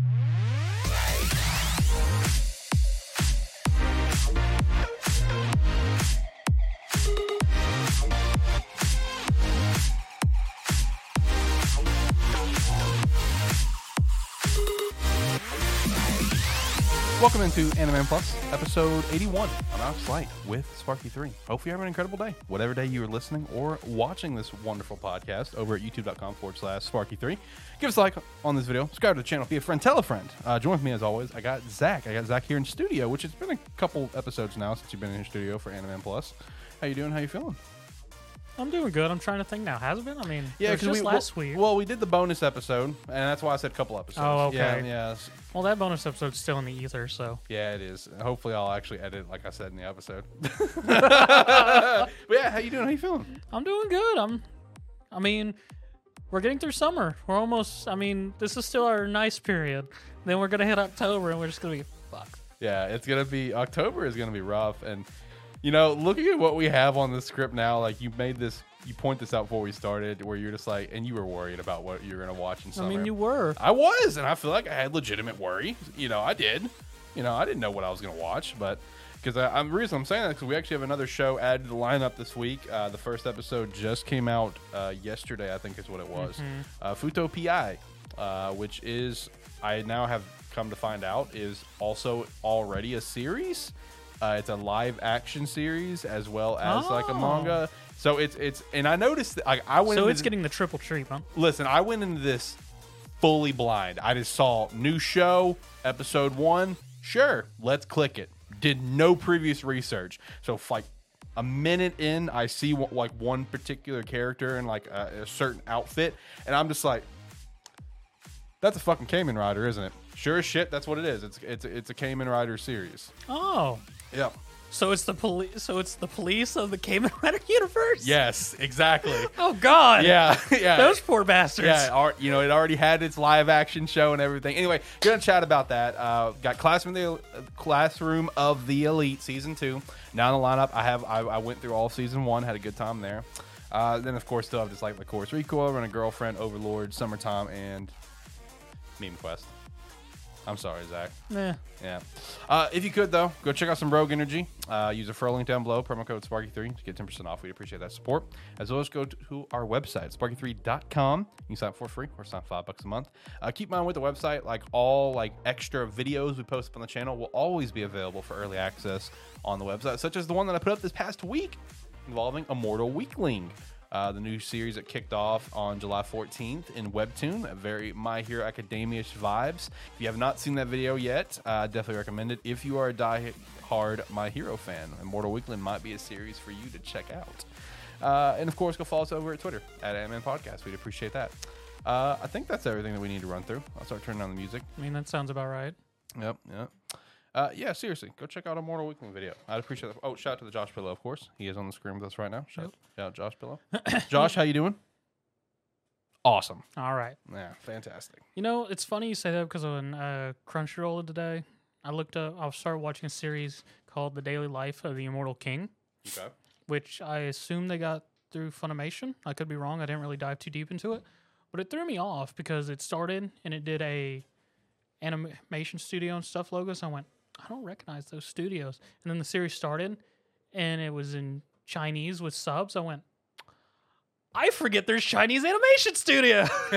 you Welcome into Anime Plus, episode 81. I'm Alex Light with Sparky3. Hope you have an incredible day, whatever day you are listening or watching this wonderful podcast over at youtube.com forward slash Sparky3. Give us a like on this video, subscribe to the channel, be a friend, tell a friend. Uh, join with me as always. I got Zach. I got Zach here in studio, which it's been a couple episodes now since you've been in your studio for Anime Plus. How you doing? How you feeling? I'm doing good. I'm trying to think now. Has it been? I mean, Yeah, because we last well, week. Well, we did the bonus episode, and that's why I said a couple episodes. Oh, okay. Yeah, yeah, well, that bonus episode's still in the ether, so Yeah, it is. Hopefully, I'll actually edit it like I said in the episode. but yeah, how you doing? How you feeling? I'm doing good. I'm. I mean, we're getting through summer. We're almost. I mean, this is still our nice period. Then we're gonna hit October, and we're just gonna be fuck. Yeah, it's gonna be October is gonna be rough, and you know, looking at what we have on the script now, like you made this, you point this out before we started, where you're just like, and you were worried about what you're gonna watch in summer. I mean, you were. I was, and I feel like I had legitimate worry. You know, I did. You know, I didn't know what I was going to watch, but because I'm the reason I'm saying that because we actually have another show added to the lineup this week. Uh, the first episode just came out uh, yesterday, I think is what it was. Uh, Futo PI, uh, which is I now have come to find out is also already a series. Uh, it's a live action series as well as like a Oh. manga. So it's it's and I noticed that, like I went So it's getting the triple treatment. listen, I went into this fully blind. I just saw new show, episode one. Sure, let's click it. Did no previous research. So, like a minute in, I see what, like one particular character in like a, a certain outfit, and I'm just like, "That's a fucking Kamen Rider, isn't it?" Sure as shit, that's what it is. It's it's it's a Kamen Rider series. Oh, Yep. so it's the police. So it's the police of the Kamen Rider universe. Yes, exactly. Oh God. yeah, yeah. Those poor bastards. Yeah, al- you know, it already had its live action show and everything. Anyway, gonna chat about that. Uh, got Classroom of the Classroom of the Elite season two now in the lineup. I have I, I went through all season one, had a good time there. Uh, then of course still have just like the Lycoris Recoil, run a girlfriend, Overlord, Summertime, and Meme Quest. I'm sorry, Zach. Eh. Yeah. Uh, if you could, though, go check out some Rogue Energy. Uh, use a referral link down below, promo code Sparky3 to get 10% off. We'd appreciate that support. As well as go to our website, sparky3.com. You can sign up for free, or sign up five bucks a month. Uh, keep in mind with the website, like all like extra videos we post up on the channel will always be available for early access on the website, such as the one that I put up this past week involving Immortal Weakling. Uh, the new series that kicked off on July 14th in Webtoon, a very My Hero Academia-ish vibes. If you have not seen that video yet, uh, I definitely recommend it. If you are a die-hard My Hero fan, Immortal Weakling might be a series for you to check out. Uh, and of course, go follow us over at Twitter at Anime Podcast. We'd appreciate that. Uh, I think that's everything that we need to run through. I'll start turning on the music. I mean, that sounds about right. Yep, yep. Uh, yeah, seriously, go check out Immortal Weakling video. I'd appreciate that. Oh, shout out to the Josh Pillow, of course. He is on the screen with us right now. Shout, shout out Josh Pillow. Josh, how you doing? Awesome. All right. Yeah, fantastic. You know, it's funny you say that because on uh, Crunchyroll today, I looked up. I started watching a series called "The Daily Life of the Immortal King," Okay. which I assume they got through Funimation. I could be wrong. I didn't really dive too deep into it, but it threw me off because it started and it did a animation studio and stuff logos. I went, I don't recognize those studios. And then the series started, and it was in Chinese with subs. I went. I forget there's Chinese animation studios.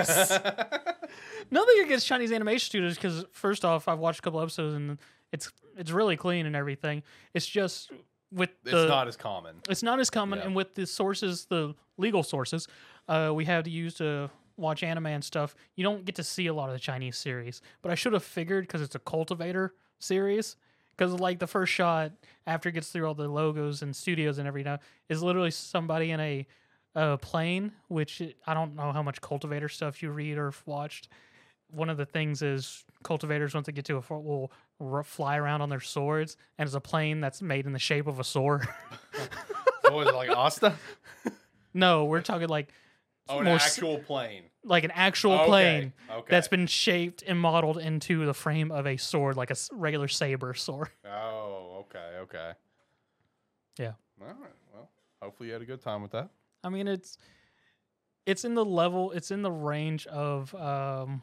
Nothing against Chinese animation studios because first off, I've watched a couple episodes and it's it's really clean and everything. It's just with It's not as common. it's not as common, Yeah. and with the sources, the legal sources, uh, we have to use to watch anime and stuff. You don't get to see a lot of the Chinese series, but I should have figured because it's a cultivator series. Because like the first shot after it gets through all the logos and studios and everything, is literally somebody in a uh, plane. Which I don't know how much cultivator stuff you read or watched. One of the things is cultivators once they get to a fort will r- fly around on their swords, and it's a plane that's made in the shape of a sword. what was it, like Asta? No, we're talking like Oh, an more actual plane. Like an actual Okay, plane okay. that's been shaped and modeled into the frame of a sword, like a regular saber sword. Oh, okay, okay. Yeah. All right. Well, hopefully you had a good time with that. I mean, it's it's in the level, it's in the range of um,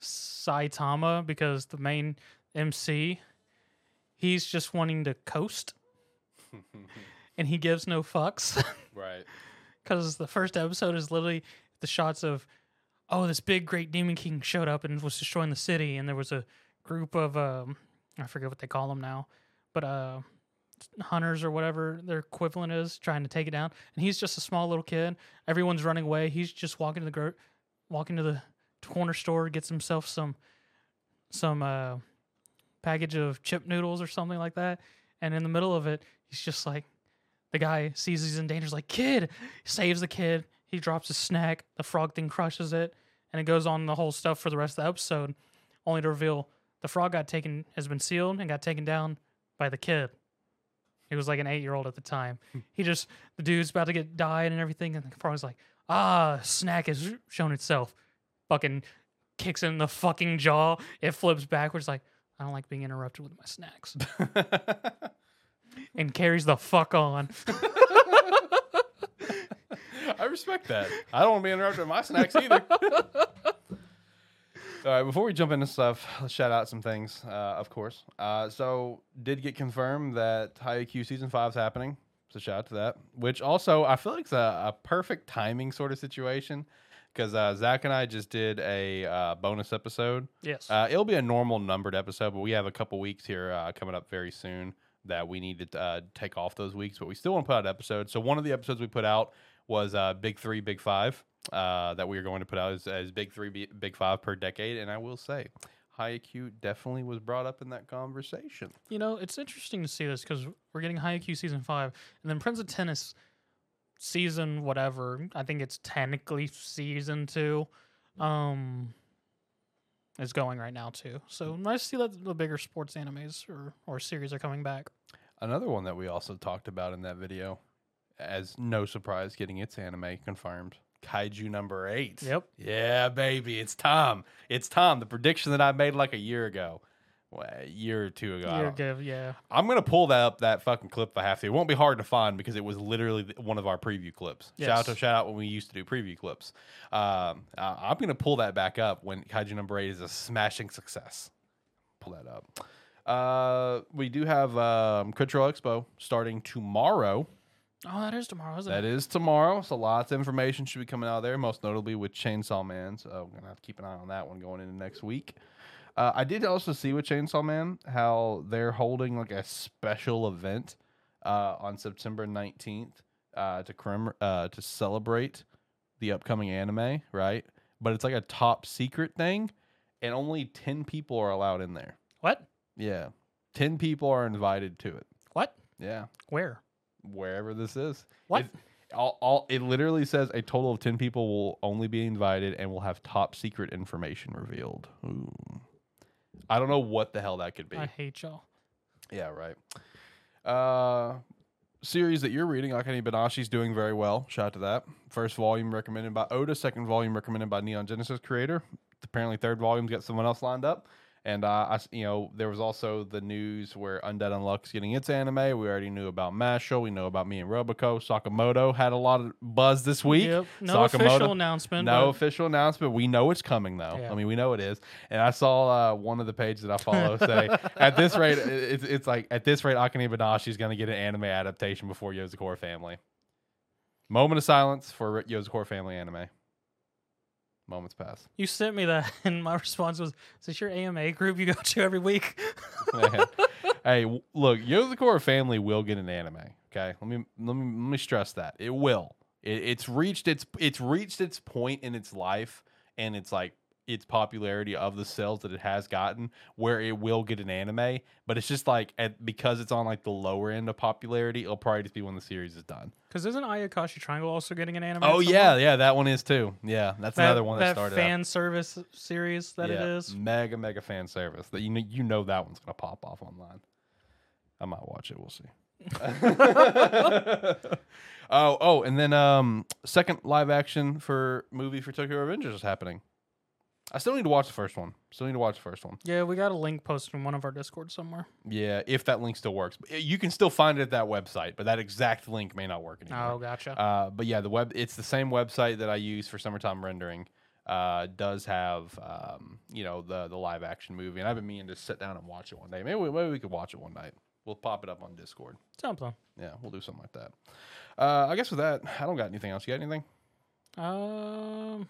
Saitama because the main MC, he's just wanting to coast, and he gives no fucks. right. because the first episode is literally the shots of oh this big great demon king showed up and was destroying the city and there was a group of um i forget what they call them now but uh hunters or whatever their equivalent is trying to take it down and he's just a small little kid everyone's running away he's just walking to the gro- walking to the corner store gets himself some some uh package of chip noodles or something like that and in the middle of it he's just like the guy sees he's in danger, is like, kid, saves the kid. He drops his snack. The frog thing crushes it, and it goes on the whole stuff for the rest of the episode, only to reveal the frog got taken, has been sealed, and got taken down by the kid. He was like an eight year old at the time. he just, the dude's about to get died and everything, and the frog's like, ah, snack has shown itself. Fucking kicks in the fucking jaw. It flips backwards, like, I don't like being interrupted with my snacks. and carries the fuck on. I respect that. I don't want to be interrupted with my snacks either. All right, before we jump into stuff, let's shout out some things, uh, of course. Uh, so, did get confirmed that High Haikyuu season five is happening. So, shout out to that. Which also, I feel like it's a, a perfect timing sort of situation because uh, Zach and I just did a uh, bonus episode. Yes. Uh, it'll be a normal numbered episode, but we have a couple weeks here uh, coming up very soon that we need to uh, take off those weeks, but we still want to put out episodes. So one of the episodes we put out was uh, Big Three, Big Five uh, that we are going to put out as, as Big Three, Big Five per decade. And I will say, Haikyuu definitely was brought up in that conversation. you know, it's interesting to see this because we're getting Haikyuu season five, and then Prince of Tennis season whatever. I think it's technically season two. Um, is going right now too. So nice to see that the bigger sports animes or or series are coming back. Another one that we also talked about in that video, as no surprise, getting its anime confirmed. Kaiju number eight. Yep. Yeah, baby, it's Tom. It's Tom. The prediction that I made like a year ago, well, a year or two ago. I You're don't- good, yeah. I'm gonna pull that up that fucking clip if I have to. It won't be hard to find because it was literally one of our preview clips. Shout out to shout out when we used to do preview clips. Um, uh, I'm gonna pull that back up when Kaiju number eight is a smashing success. Pull that up. Uh, we do have um, Crunchyroll Expo starting tomorrow. Oh, that is tomorrow, isn't That it? is tomorrow, so lots of information should be coming out there. Most notably with Chainsaw Man. So I'm gonna have to keep an eye on that one going into next week. Uh, I did also see with Chainsaw Man how they're holding like a special event uh, on September 19th uh, to crim- uh, to celebrate the upcoming anime, right? But it's like a top secret thing, and only 10 people are allowed in there. What? Yeah, 10 people are invited to it. What? Yeah Where? Wherever this is. What? It, all, all, it literally says a total of 10 people will only be invited and will have top secret information revealed. Ooh. I don't know what the hell that could be. I hate y'all. Yeah, right. Uh, series that you're reading, Akane Banashi's doing very well. Shout out to that. First volume recommended by Oda, second volume recommended by Neon Genesis creator. Apparently, third volume's got someone else lined up. And uh, I, you know, there was also the news where Undead Unluck's getting its anime. We already knew about Mashle. We know about me and Roboco. Sakamoto had a lot of buzz this week. Yep. No Sakamoto- official announcement. No but official announcement. We know it's coming though. Yeah. I mean, we know it is. And I saw uh, one of the pages that I follow say, at this rate, it's, it's like at this rate, Akane Banashi is going to get an anime adaptation before Yozakura Family. Moment of silence for Yozakura Family anime. Moments pass. You sent me that, and my response was, "Is this your AMA group you go to every week?" hey, w- look, Yozakura Family will get an anime. Okay, let me let me let me stress that it will. It, it's reached its it's reached its point in its life, and it's like its popularity of the sales that it has gotten, where it will get an anime. But it's just like at, because it's on like the lower end of popularity, it'll probably just be when the series is done. Because isn't Ayakashi Triangle also getting an anime? Oh yeah, yeah, that one is too. Yeah, that's that, another one that, that started. fan up. service series that it Yeah, is. mega mega fan service that you know you know that one's gonna pop off online. I might watch it. We'll see. oh oh, and then um, second live action for movie for Tokyo Revengers is happening. I still need to watch the first one. Still need to watch the first one. Yeah, we got a link posted in one of our Discord somewhere. Yeah, if that link still works, you can still find it at that website, but that exact link may not work anymore. Oh, gotcha. Uh, but yeah, the web it's the same website that I use for summertime rendering. uh, does have um, you know the the live action movie, and I've been meaning to sit down and watch it one day. Maybe we, maybe we could watch it one night. We'll pop it up on Discord. Something. Yeah, we'll do something like that. Uh, I guess with that, I don't got anything else. You got anything? Um,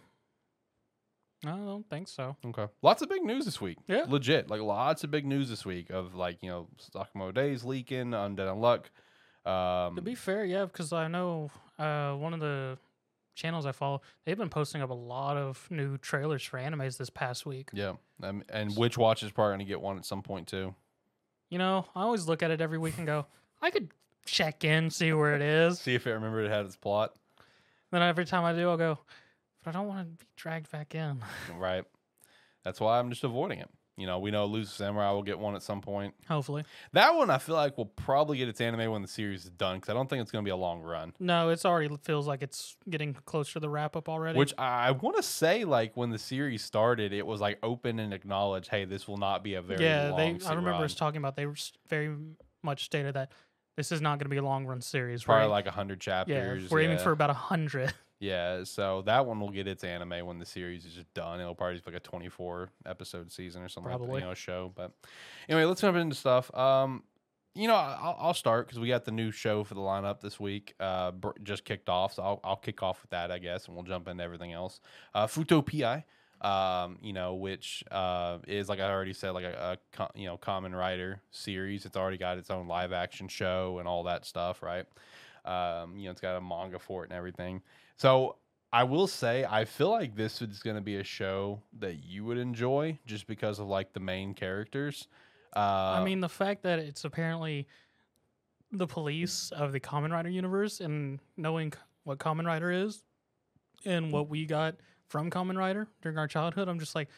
I don't think so. Okay. Lots of big news this week. Yeah. Legit. Like lots of big news this week of like, you know, Sakamo Days leaking, Undead Unluck. Um, To be fair, yeah, because I know uh, one of the channels I follow, they've been posting up a lot of new trailers for animes this past week. yeah. Um, and Witch Watch is probably going to get one at some point too. You know, I always look at it every week and go, I could check in, see where it is. See if it remembered it had its plot. then every time I do, I'll go, but I don't want to be dragged back in. Right. That's why I'm just avoiding it. You know, we know Lose Samurai will get one at some point. Hopefully. That one I feel like will probably get its anime when the series is done because I don't think it's going to be a long run. No, it's already feels like it's getting close to the wrap up already. Which I want to say, like when the series started, it was like open and acknowledged, "Hey, this will not be a very long yeah, long." they. I remember run. us talking about they were very much stated that this is not going to be a long run series. probably We're- like hundred yeah, chapters. we're aiming for about a hundred. Yeah, so that one will get its anime when the series is just done. It'll probably be like a 24 episode season or something like that, Probably. you know, show. But anyway, let's jump into stuff. Um, you know, I'll, I'll start because we got the new show for the lineup this week. Uh, just kicked off, so I'll, I'll kick off with that, I guess, and we'll jump into everything else. Uh, Futo PI, um, you know, which uh, is like I already said, like a, a you know Kamen Rider series. It's already got its own live action show and all that stuff, right? Um, you know, it's got a manga for it and everything. So I will say, I feel like this is going to be a show that you would enjoy just because of like the main characters. Uh, I mean, the fact that it's apparently the police of the Kamen Rider universe and knowing what Kamen Rider is and what we got from Kamen Rider during our childhood, I'm just like,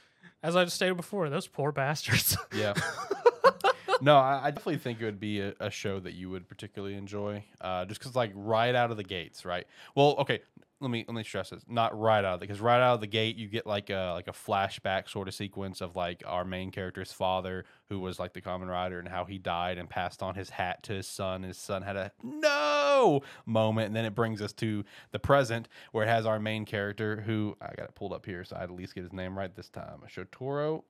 as I stated before, those poor bastards. yeah. no, I, I definitely think it would be a, a show that you would particularly enjoy, uh, just because like right out of the gates, right? Well, okay, let me let me stress this: not right out of because right out of the gate you get like a like a flashback sort of sequence of like our main character's father, who was like the common rider, and how he died and passed on his hat to his son. His son had a no moment, and then it brings us to the present where it has our main character, who I got it pulled up here, so I'd at least get his name right this time. Shotaro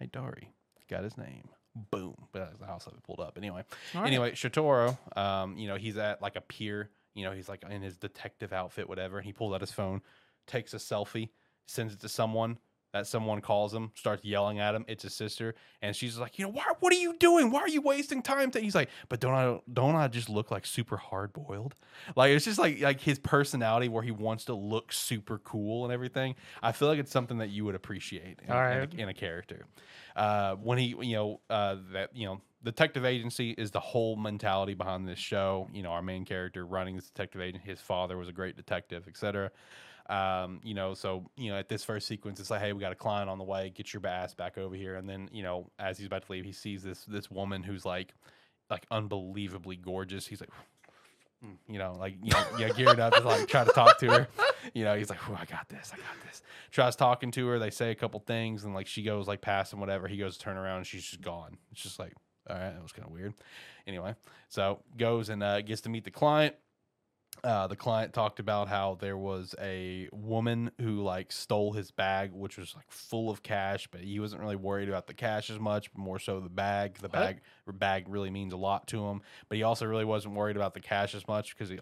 Hidari got his name. Boom. But I also have it pulled up. Anyway. Right. Anyway, Shotaro, um, you know, he's at like a pier, you know, he's like in his detective outfit, whatever. And he pulls out his phone, takes a selfie, sends it to someone. That someone calls him, starts yelling at him. It's his sister, and she's like, "You know, why? What are you doing? Why are you wasting time?" He's like, "But don't I don't I just look like super hard boiled? Like it's just like like his personality where he wants to look super cool and everything. I feel like it's something that you would appreciate in, All in a, in a character. Uh, when he, you know, uh, that you know, detective agency is the whole mentality behind this show. You know, our main character running this detective agent, his father was a great detective, etc. Um, you know, so you know, at this first sequence, it's like, hey, we got a client on the way. Get your ass back over here. And then, you know, as he's about to leave, he sees this this woman who's like, like unbelievably gorgeous. He's like, you know, like you know, yeah, geared up to like try to talk to her. You know, he's like, "Ooh, I got this, I got this." Tries talking to her. They say a couple things, and like she goes like past him, whatever. He goes to turn around, and she's just gone. It's just like, all right, that was kind of weird. Anyway, so goes and uh, gets to meet the client. Uh, the client talked about how there was a woman who like stole his bag, which was like full of cash, but he wasn't really worried about the cash as much, but more so the bag. The What? bag bag really means a lot to him, but he also really wasn't worried about the cash as much because he,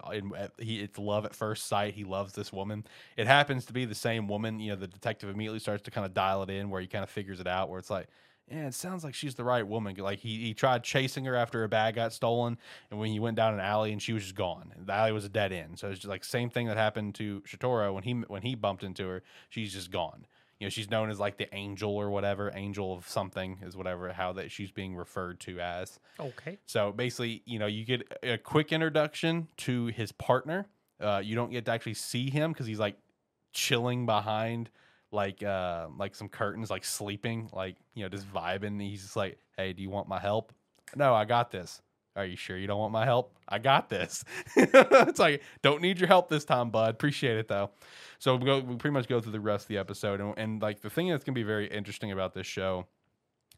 he it's love at first sight. He loves this woman. It happens to be the same woman. You know, the detective immediately starts to kind of dial it in, where he kind of figures it out, where it's like. Yeah, it sounds like she's the right woman. Like he, he tried chasing her after her bag got stolen, and when he went down an alley, and she was just gone. The alley was a dead end. So it's just like same thing that happened to Shotaro when he when he bumped into her. She's just gone. You know, she's known as like the angel or whatever, angel of something is whatever how that she's being referred to as. okay. So basically, you know, you get a quick introduction to his partner. Uh, you don't get to actually see him because he's like chilling behind like uh like some curtains, like sleeping, like you know, just vibing. He's just like, "Hey, do you want my help?" No, I got this. Are you sure you don't want my help? I got this. it's like, don't need your help this time, bud. Appreciate it though. So we go. We pretty much go through the rest of the episode, and, and like the thing that's gonna be very interesting about this show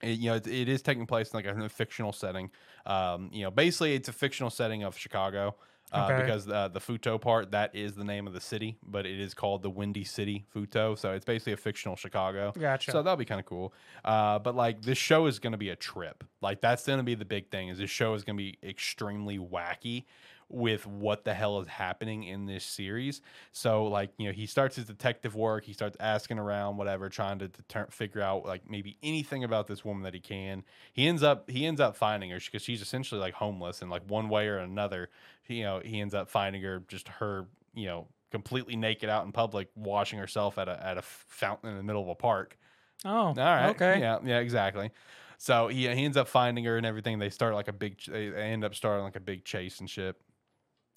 it, you know, it, it is taking place in like a fictional setting. Um, you know, basically it's a fictional setting of Chicago. Uh, Okay. Because uh, the Futo part, that is the name of the city, but it is called the Windy City Futo. So it's basically a fictional Chicago. Gotcha. So that'll be kind of cool. Uh, but like this show is going to be a trip. Like that's going to be the big thing. Is this show is going to be extremely wacky with what the hell is happening in this series. So like you know he starts his detective work. He starts asking around, whatever, trying to deter- figure out like maybe anything about this woman that he can. He ends up he ends up finding her because she's essentially like homeless and like one way or another. You know he ends up finding her just her you know completely naked out in public washing herself at a at a fountain in the middle of a park. oh, All right. Okay. Yeah. Yeah. Exactly. So he he ends up finding her and everything. They start like a big. They they end up starting like a big chase and shit.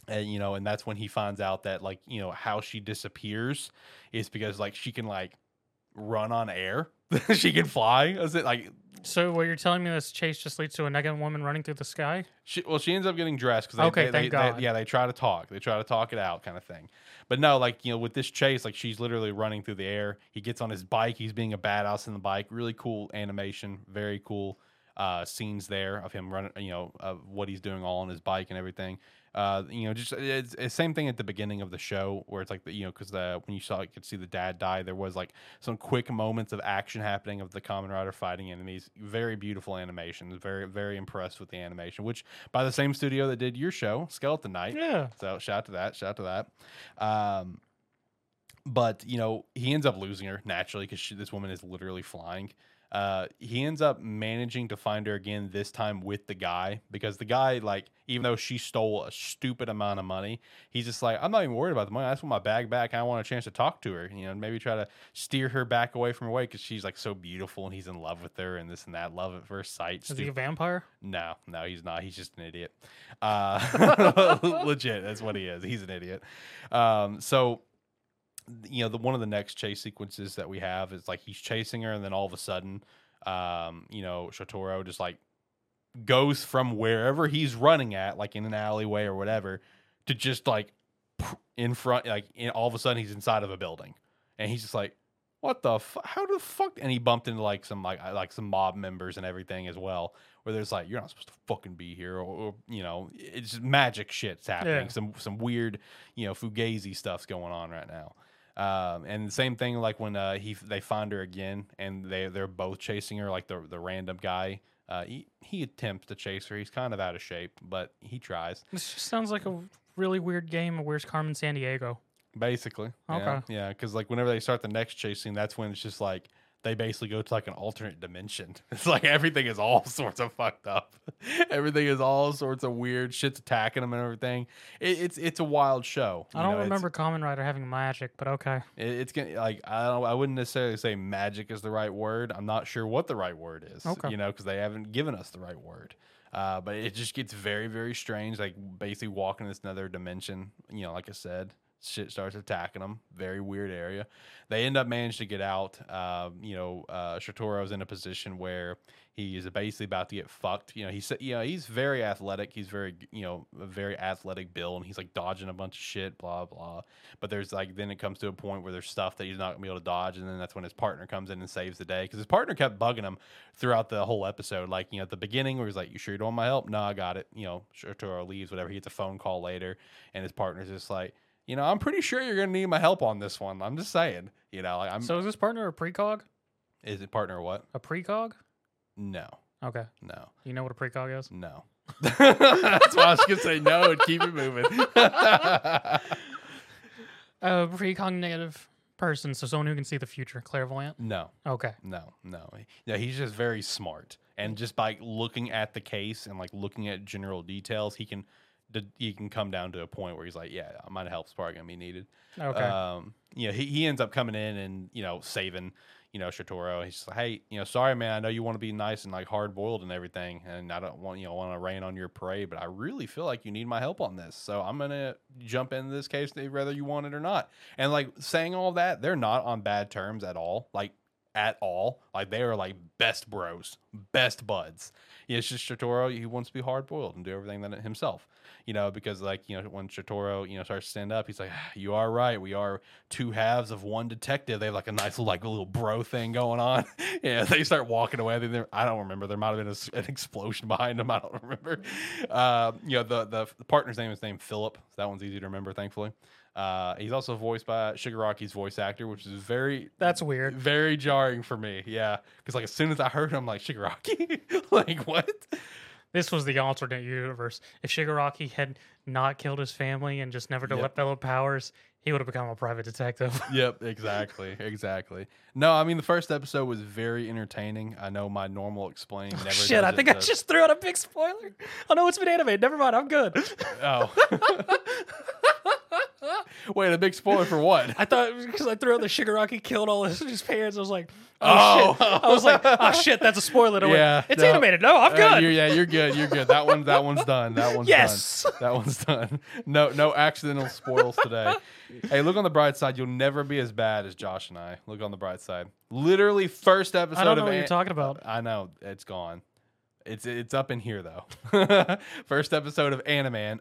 And you know, and that's when he finds out that like you know how she disappears is because like she can like run on air. she can fly. Is it like So what you're telling me this chase just leads to a naked woman running through the sky? She, well, she ends up getting dressed because they, Okay, they, thank they- God. they- yeah, they try to talk. They try to talk it out, kind of thing. But no, like you know, with this chase, like she's literally running through the air. He gets on his bike. He's being a badass in the bike. Really cool animation. Very cool uh, scenes there of him running. You know, of what he's doing all on his bike and everything. Uh, you know, just it's, it's same thing at the beginning of the show where it's like the you know because the when you saw you could see the dad die, there was like some quick moments of action happening of the Kamen Rider fighting enemies. Very beautiful animation. Very very impressed with the animation, which by the same studio that did your show, Skeleton Knight. Yeah. So shout out to that. Shout out to that. Um, but you know he ends up losing her naturally because this woman is literally flying. Uh, he ends up managing to find her again this time with the guy because the guy like even though she stole a stupid amount of money he's just like i'm not even worried about the money i just want my bag back i want a chance to talk to her you know maybe try to steer her back away from her way because she's like so beautiful and he's in love with her and this and that love at first sight Is he a vampire? no, no, he's not. He's just an idiot. Uh, legit, that's what he is. He's an idiot. Um, so, you know, the one of the next chase sequences that we have is like he's chasing her, and then all of a sudden, um, you know, Shotaro just like goes from wherever he's running at, like in an alleyway or whatever, to just like in front, like in, all of a sudden he's inside of a building, and he's just like, "What the? Fu- how the fuck?" And he bumped into like some like like some mob members and everything as well, where there's like, "You're not supposed to fucking be here," or, or you know, it's magic shit's happening. Yeah. Some some weird, you know, fugazi stuff's going on right now. Um, and the same thing like when uh, he they find her again and they they're both chasing her like the the random guy. Uh, he he attempts to chase her. He's kind of out of shape, but he tries. This just sounds like a really weird game of Where's Carmen Sandiego? Basically, yeah, Okay. yeah. Because like whenever they start the next chase scene, that's when it's just like they basically go to like an alternate dimension. It's like everything is all sorts of fucked up. everything is all sorts of weird shit's attacking them and everything. It, it's it's a wild show. I you don't know, remember Kamen Rider having magic, but okay. It, it's gonna like I don't. I wouldn't necessarily say magic is the right word. I'm not sure what the right word is. Okay. You know, because they haven't given us the right word. Uh, but it just gets very, very strange. Like basically walking this another dimension. You know, like I said, shit starts attacking them. Very weird area. They end up managing to get out. Um, you know, uh, Shotaro's in a position where he is basically about to get fucked. You know, he's you know he's very athletic. He's very you know a very athletic build, and he's like dodging a bunch of shit. Blah blah. But there's like then it comes to a point where there's stuff that he's not gonna be able to dodge, and then that's when his partner comes in and saves the day because his partner kept bugging him throughout the whole episode. Like you know at the beginning where he's like, "You sure you don't want my help?" No, I got it. You know, Shotaro leaves. Whatever. He gets a phone call later, and his partner's just like. You know, I'm pretty sure you're gonna need my help on this one. I'm just saying. You know, like I'm. So is this partner a precog? is it partner or what? A precog? No, Okay. no. You know what a precog is? No. That's why I was gonna say no and keep it moving. A precognitive person, so someone who can see the future, clairvoyant. no, Okay. no, no. Yeah, he's just very smart, and just by looking at the case and like looking at general details, he can he can come down to a point where he's like, yeah, my help's probably gonna be needed. Okay. Um, you know, he, he ends up coming in and you know saving you know Shotaro. He's just like, hey, you know, sorry man, I know you want to be nice and like hard boiled and everything, and I don't want you know want to rain on your parade, but I really feel like you need my help on this, so I'm gonna jump into this case whether you want it or not. And like saying all that, they're not on bad terms at all. Like at all. Like they are like best bros, best buds. Yeah, it's just Shotaro. He wants to be hard boiled and do everything that himself. You know, because like you know when Shotaro you know starts to stand up, he's like, "Ah, "You are right. We are two halves of one detective." They have like a nice little like little bro thing going on. yeah, they start walking away. I, I don't remember. There might have been a an explosion behind them. I don't remember. Uh, you know, the, the the partner's name is named Philip. So that one's easy to remember, thankfully. Uh, he's also voiced by Shigaraki's voice actor, which is very That's weird. very jarring for me. Yeah, because like as soon as I heard him, I'm like Shigaraki, like what? This was the alternate universe. If Shigaraki had not killed his family and just never Yep. developed powers, he would have become a private detective. Yep, exactly, exactly. No, I mean the first episode was very entertaining. I know my normal explain never. Shit, I think I just threw out a big spoiler. Oh no, it's been animated. Never mind, I'm good. Oh. Wait, a big spoiler for what? I thought because I threw out the Shigaraki killed all his, his parents. I was like, oh, Oh. shit. I was like, oh shit, that's a spoiler. Went, Yeah, it's no. animated. No, I'm Uh, good. you're, yeah, you're good. You're good. That one. That one's done. That one's Yes. done. That one's done. No, no accidental spoils today. hey, look on the bright side. You'll never be as bad as Josh and I. Look on the bright side. Literally, first episode I don't know of what you're talking about. I know it's gone. It's it's up in here though. First episode of Animan,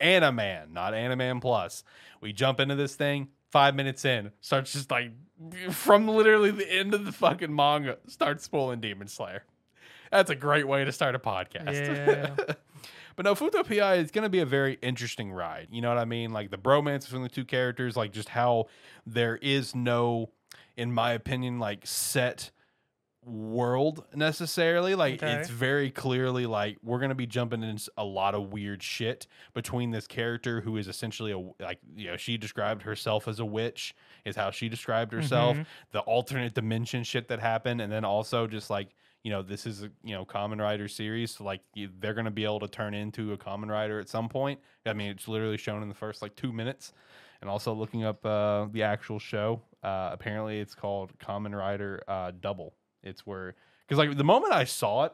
Animan, not Animan Plus. We jump into this thing. Five minutes in, starts just like from literally the end of the fucking manga, starts spoiling Demon Slayer. That's a great way to start a podcast. Yeah. But no, Futo PI is going to be a very interesting ride. You know what I mean? Like the bromance between the two characters, like just how there is no, in my opinion, like set world necessarily. Like Okay. it's very clearly like we're going to be jumping into a lot of weird shit between this character who is essentially a like you know she described herself as a witch is how she described herself. Mhm. The alternate dimension shit that happened, and then also just like you know this is a you know Kamen Rider series so like they're going to be able to turn into a Kamen Rider at some point i mean it's literally shown in the first like two minutes and also looking up uh, the actual show uh, apparently it's called Kamen Rider uh, double it's where because like the moment i saw it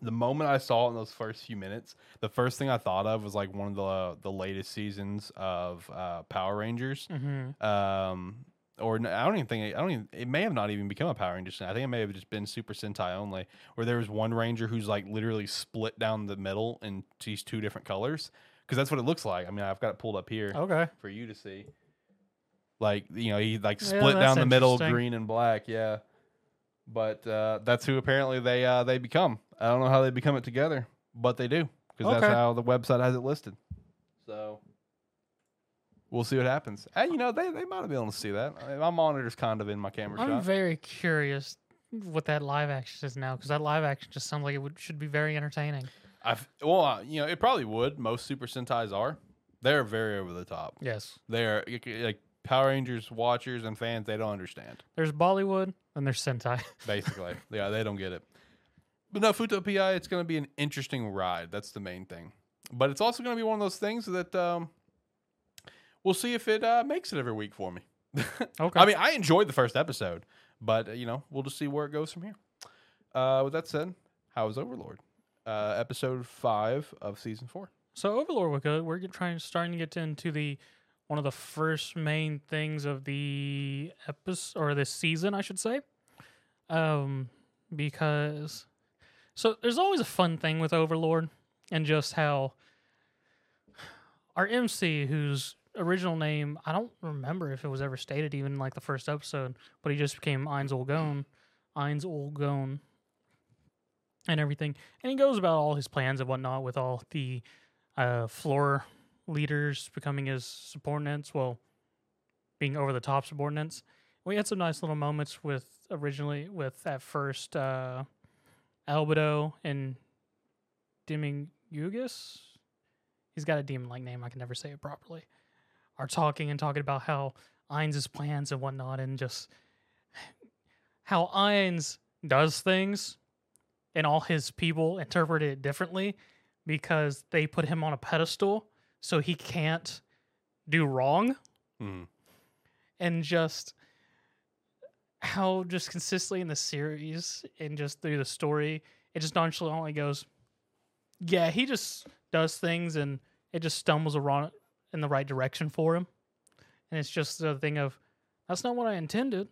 the moment i saw it in those first few minutes the first thing i thought of was like one of the the latest seasons of uh, power rangers hmm um or I don't even think I don't even it may have not even become a Power Ranger. I think it may have just been Super Sentai only, where there was one Ranger who's like literally split down the middle in these two different colors because that's what it looks like. I mean, I've got it pulled up here Okay. for you to see. Like you know, he like split that's down the middle, green and black. Yeah, but uh, that's who apparently they uh, they become. I don't know how they become it together, but they do because that's how the website has it listed. So we'll see what happens. And you know, they they might have been able to see that. I mean, my monitor's kind of in my camera I'm shot. very curious what that live action is now because that live action just sounds like it would, should be very entertaining. I've well, uh, you know, it probably would. Most Super Sentais are. They're very over the top. Yes. They're like Power Rangers watchers and fans. They don't understand. There's Bollywood and there's Sentai. basically. yeah, they don't get it. But no, Futo PI, it's going to be an interesting ride. That's the main thing. But it's also going to be one of those things that um, we'll see if it uh, makes it every week for me. Okay. I mean, I enjoyed the first episode, but uh, you know, we'll just see where it goes from here. Uh, with that said, how was Overlord? Uh, episode five of season four. So Overlord, we're good. We're trying starting to get into the one of the first main things of the episode or this season, I should say. Um, because so there's always a fun thing with Overlord and just how our MC, whose original name I don't remember if it was ever stated even like the first episode, but he just became Ainz Ooal Gown, Eins Ulgon, and everything. And he goes about all his plans and whatnot with all the uh, floor leaders becoming his subordinates, well, being over the top subordinates. We had some nice little moments with originally with at first uh, Albedo and Dimming Yugis. He's got a demon like name. I can never say it properly. Are talking and talking about how Ainz' plans and whatnot, and just how Ainz does things, and all his people interpret it differently because they put him on a pedestal so he can't do wrong Hmm. and just how just consistently in the series and just through the story it just nonchalantly goes yeah he just does things and it just stumbles around in the right direction for him and it's just the thing of that's not what i intended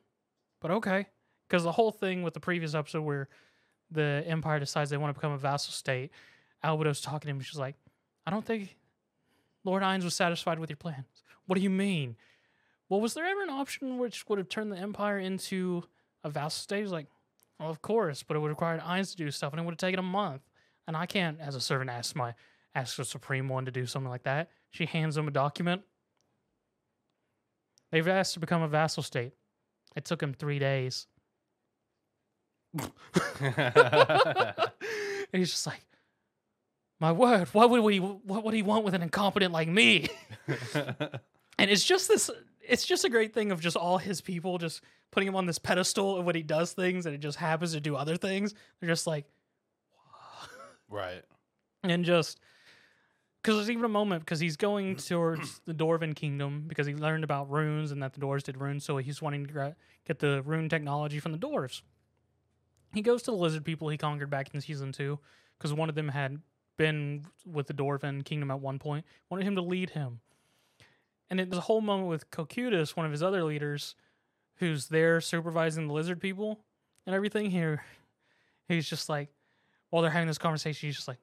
but okay because the whole thing with the previous episode where the Empire decides they want to become a vassal state, Albedo's talking to him. She's like, I don't think Lord Ainz was satisfied with your plans. What do you mean? Well, was there ever an option which would have turned the Empire into a vassal state? He's like, well, of course, but it would require Ainz to do stuff, and it would have taken a month. And I can't, as a servant, ask my ask the Supreme One to do something like that. She hands him a document. They've asked to become a vassal state. It took him three days. and he's just like, my word, what would we what would he want with an incompetent like me? and it's just this it's just a great thing of just all his people just putting him on this pedestal of when he does things and it just happens to do other things. They're just like right. and just because there's even a moment because he's going towards the Dwarven kingdom because he learned about runes and that the dwarves did runes, so he's wanting to get the rune technology from the dwarves. He goes to the lizard people he conquered back in season two because one of them had been with the Dwarven kingdom at one point, wanted him to lead him. And it was a whole moment with Cocytus, one of his other leaders, who's there supervising the lizard people and everything here. He's just like, while they're having this conversation, he's just like,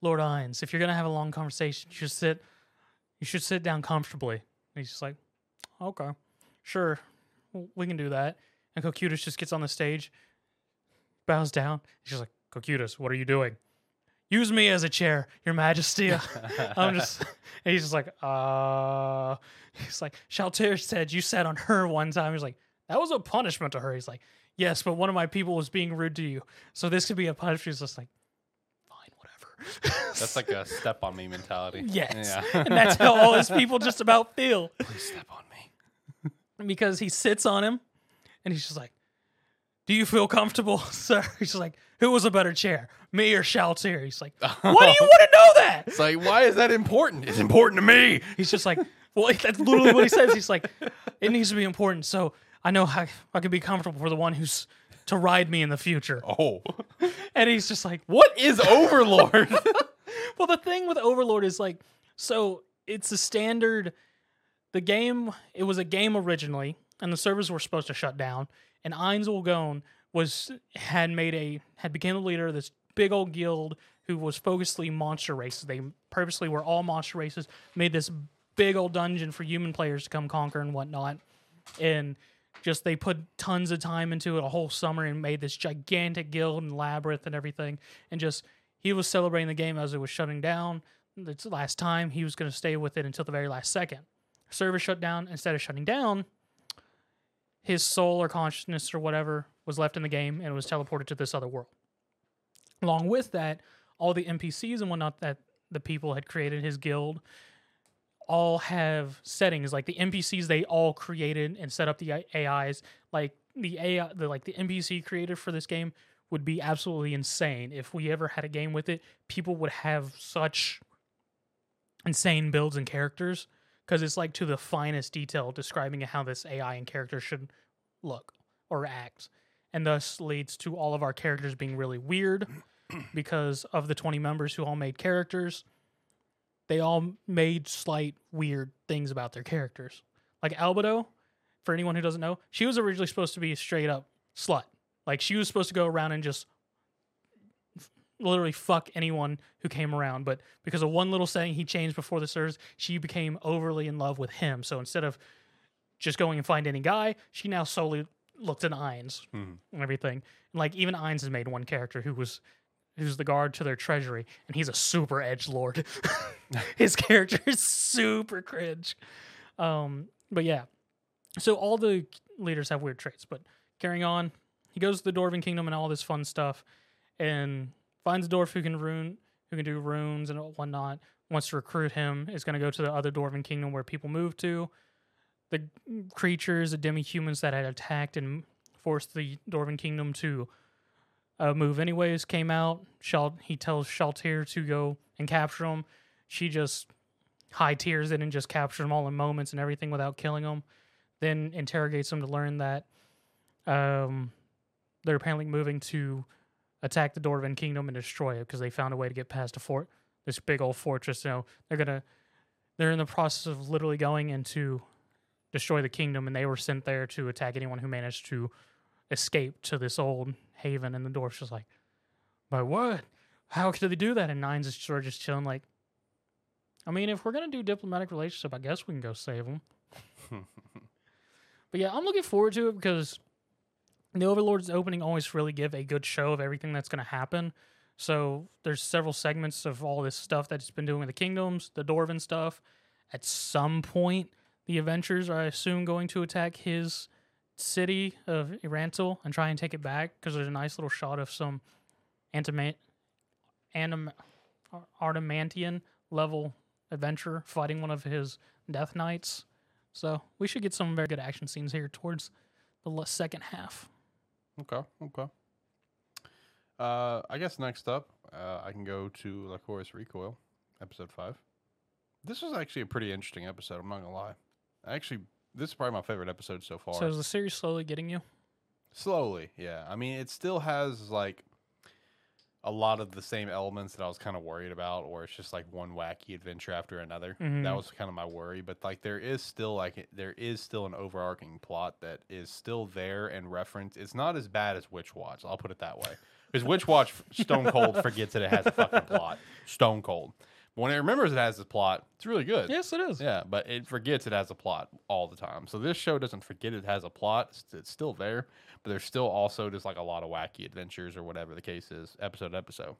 Lord Ainz, if you're gonna have a long conversation, you should sit you should sit down comfortably. And he's just like, Okay, sure. We can do that. And Cocytus just gets on the stage, bows down. He's just like, Cocytus, what are you doing? Use me as a chair, Your Majesty. I'm just and he's just like, uh he's like, Shalltear said you sat on her one time. He's like, that was a punishment to her. He's like, Yes, but one of my people was being rude to you. So this could be a punishment. He's just like, fine, whatever. That's like a step on me mentality. Yes. Yeah. and that's how all his people just about feel. Please step on me. Because he sits on him and he's just like, Do you feel comfortable, sir? He's just like, Who was a better chair? Me or Shalltear? He's like, Why do you want to know that? It's like, why is that important? It's important to me. He's just like, Well, that's literally what he says. He's like, It needs to be important. So I know how I can be comfortable for the one who's to ride me in the future. Oh, And he's just like, what is Overlord? Well, the thing with Overlord is like, so it's a standard. The game, it was a game originally, and the servers were supposed to shut down. And Ainz Ooal Gown was had made a had became the leader of this big old guild who was focusedly monster races. They purposely were all monster races. Made this big old dungeon for human players to come conquer and whatnot. And just they put tons of time into it a whole summer and made this gigantic guild and labyrinth and everything. And just he was celebrating the game as it was shutting down. It's the last time he was going to stay with it until the very last second. Server shut down. Instead of shutting down, his soul or consciousness or whatever was left in the game and was teleported to this other world. Along with that, all the NPCs and whatnot that the people had created, his guild, all have settings like the NPCs they all created and set up the AIs. Like the AI, the like the NPC created for this game would be absolutely insane. If we ever had a game with it, people would have such insane builds and characters because it's like to the finest detail describing how this AI and character should look or act. And thus leads to all of our characters being really weird because of the 20 members who all made characters. They all made slight weird things about their characters. Like Albedo, for anyone who doesn't know, she was originally supposed to be a straight up slut. Like she was supposed to go around and just literally fuck anyone who came around. But because of one little saying he changed before the service, she became overly in love with him. So instead of just going and find any guy, she now solely looked at Ainz Mhm. and everything. And like even Ainz has made one character who was who's the guard to their treasury, and he's a super edge lord. His character is super cringe. Um, but yeah, so all the leaders have weird traits. But carrying on, he goes to the Dwarven Kingdom and all this fun stuff, and finds a dwarf who can rune, who can do runes and whatnot. Wants to recruit him. Is going to go to the other Dwarven Kingdom where people move to. The creatures, the demi-humans that had attacked and forced the Dwarven Kingdom to uh, move anyways came out. Shal- he tells Shalltear to go and capture them. She just high tears it and just captures them all in moments and everything without killing them. Then interrogates them to learn that um, they're apparently moving to attack the Dwarven Kingdom and destroy it because they found a way to get past a fort, this big old fortress. You know, they're gonna, they're in the process of literally going into destroy the kingdom, and they were sent there to attack anyone who managed to escape to this old haven, and the dwarf's just like, "By what? How could they do that?" And Ainz is sort of just chilling, like, "I mean, if we're gonna do diplomatic relationship, I guess we can go save them." but yeah, I'm looking forward to it because the Overlord's opening always really give a good show of everything that's gonna happen. So there's several segments of all this stuff that it's been doing with the kingdoms, the Dwarven stuff. At some point, the adventures are, I assume, going to attack his city of E-Rantel and try and take it back because there's a nice little shot of some antima- anim- level adventure fighting one of his Death Knights. So we should get some very good action scenes here towards the second half. Okay. Okay. Uh, I guess next up, uh, I can go to Lycoris Recoil, episode five. This was actually a pretty interesting episode. I'm not gonna lie. Actually, this is probably my favorite episode so far. So is the series slowly getting you? Slowly, yeah. I mean, it still has like a lot of the same elements that I was kind of worried about, or it's just like one wacky adventure after another. Mhm. That was kind of my worry. But like, there is still like there is still an overarching plot that is still there and referenced. It's not as bad as Witch Watch. I'll put it that way. Because Witch Watch, Stone Cold forgets that it has a fucking plot. Stone Cold. When it remembers it has a plot, it's really good. Yes, it is. Yeah, but it forgets it has a plot all the time. So this show doesn't forget it has a plot. It's, it's still there, but there's still also just like a lot of wacky adventures or whatever the case is, episode to episode.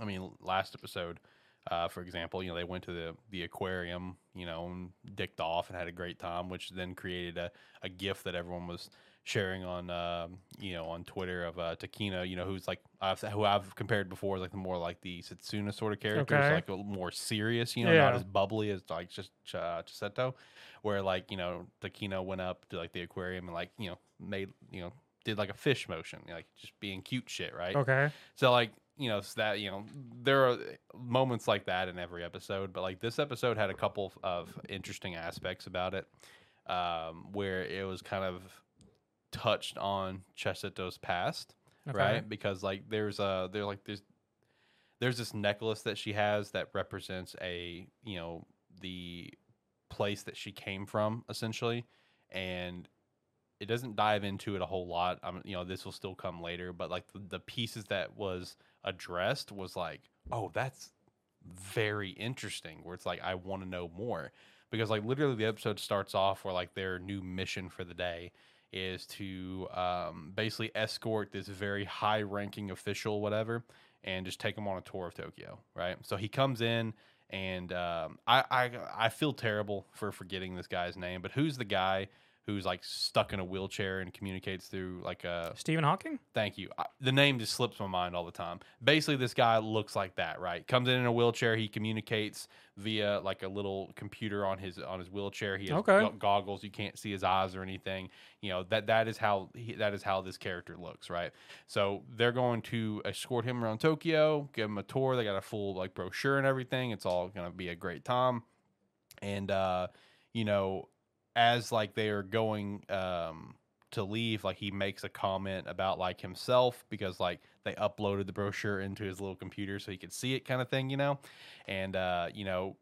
I mean, last episode, uh, for example, you know they went to the the aquarium, you know, and dicked off and had a great time, which then created a a gif that everyone was sharing on um, you know on Twitter of uh, Takina, you know, who's like I've, who I've compared before, as like the more like the Setsuna sort of character, Okay. like a more serious, you know, Yeah. not as bubbly as like just Ch- uh, Chisato, where like you know Takina went up to like the aquarium and like you know made you know did like a fish motion, like just being cute shit, right? Okay. So like you know it's that you know there are moments like that in every episode, but like this episode had a couple of interesting aspects about it, um, where it was kind of touched on Chisato's past, Okay. right? Because like there's a there like there's there's this necklace that she has that represents a you know the place that she came from essentially, and it doesn't dive into it a whole lot. I'm you know this will still come later, but like the, the pieces that was addressed was like, oh, that's very interesting. Where it's like I want to know more because like literally the episode starts off where like their new mission for the day is to um, basically escort this very high ranking official whatever and just take him on a tour of tokyo right? So he comes in and um, I, I i feel terrible for forgetting this guy's name but who's the guy who's like stuck in a wheelchair and communicates through like a Stephen Hawking? Thank you. I, the name just slips my mind all the time. Basically, this guy looks like that, right? Comes in in a wheelchair. He communicates via like a little computer on his on his wheelchair. He has Okay. goggles. You can't see his eyes or anything. You know that that is how he, that is how this character looks, right? So they're going to escort him around Tokyo, give him a tour. They got a full like brochure and everything. It's all gonna be a great time. And uh, you know, as like they are going um to leave, like he makes a comment about like himself because like they uploaded the brochure into his little computer so he could see it, kind of thing, you know. And uh, you know,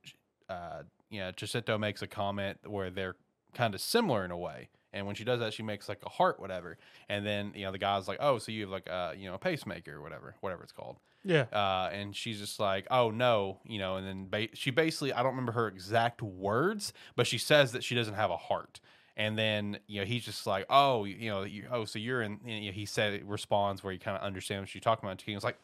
uh, you know, Chisato makes a comment where they're kind of similar in a way. And when she does that, she makes like a heart, whatever. And then you know the guy's like, "Oh, so you have like a you know a pacemaker or whatever, whatever it's called." Yeah. uh, and she's just like, "Oh no," you know, and then ba- she basically, I don't remember her exact words, but she says that she doesn't have a heart. And then you know he's just like, "Oh, you know, you, oh, so you're in." You know, he said responds where he kind of understands what she's talking about. And King was like,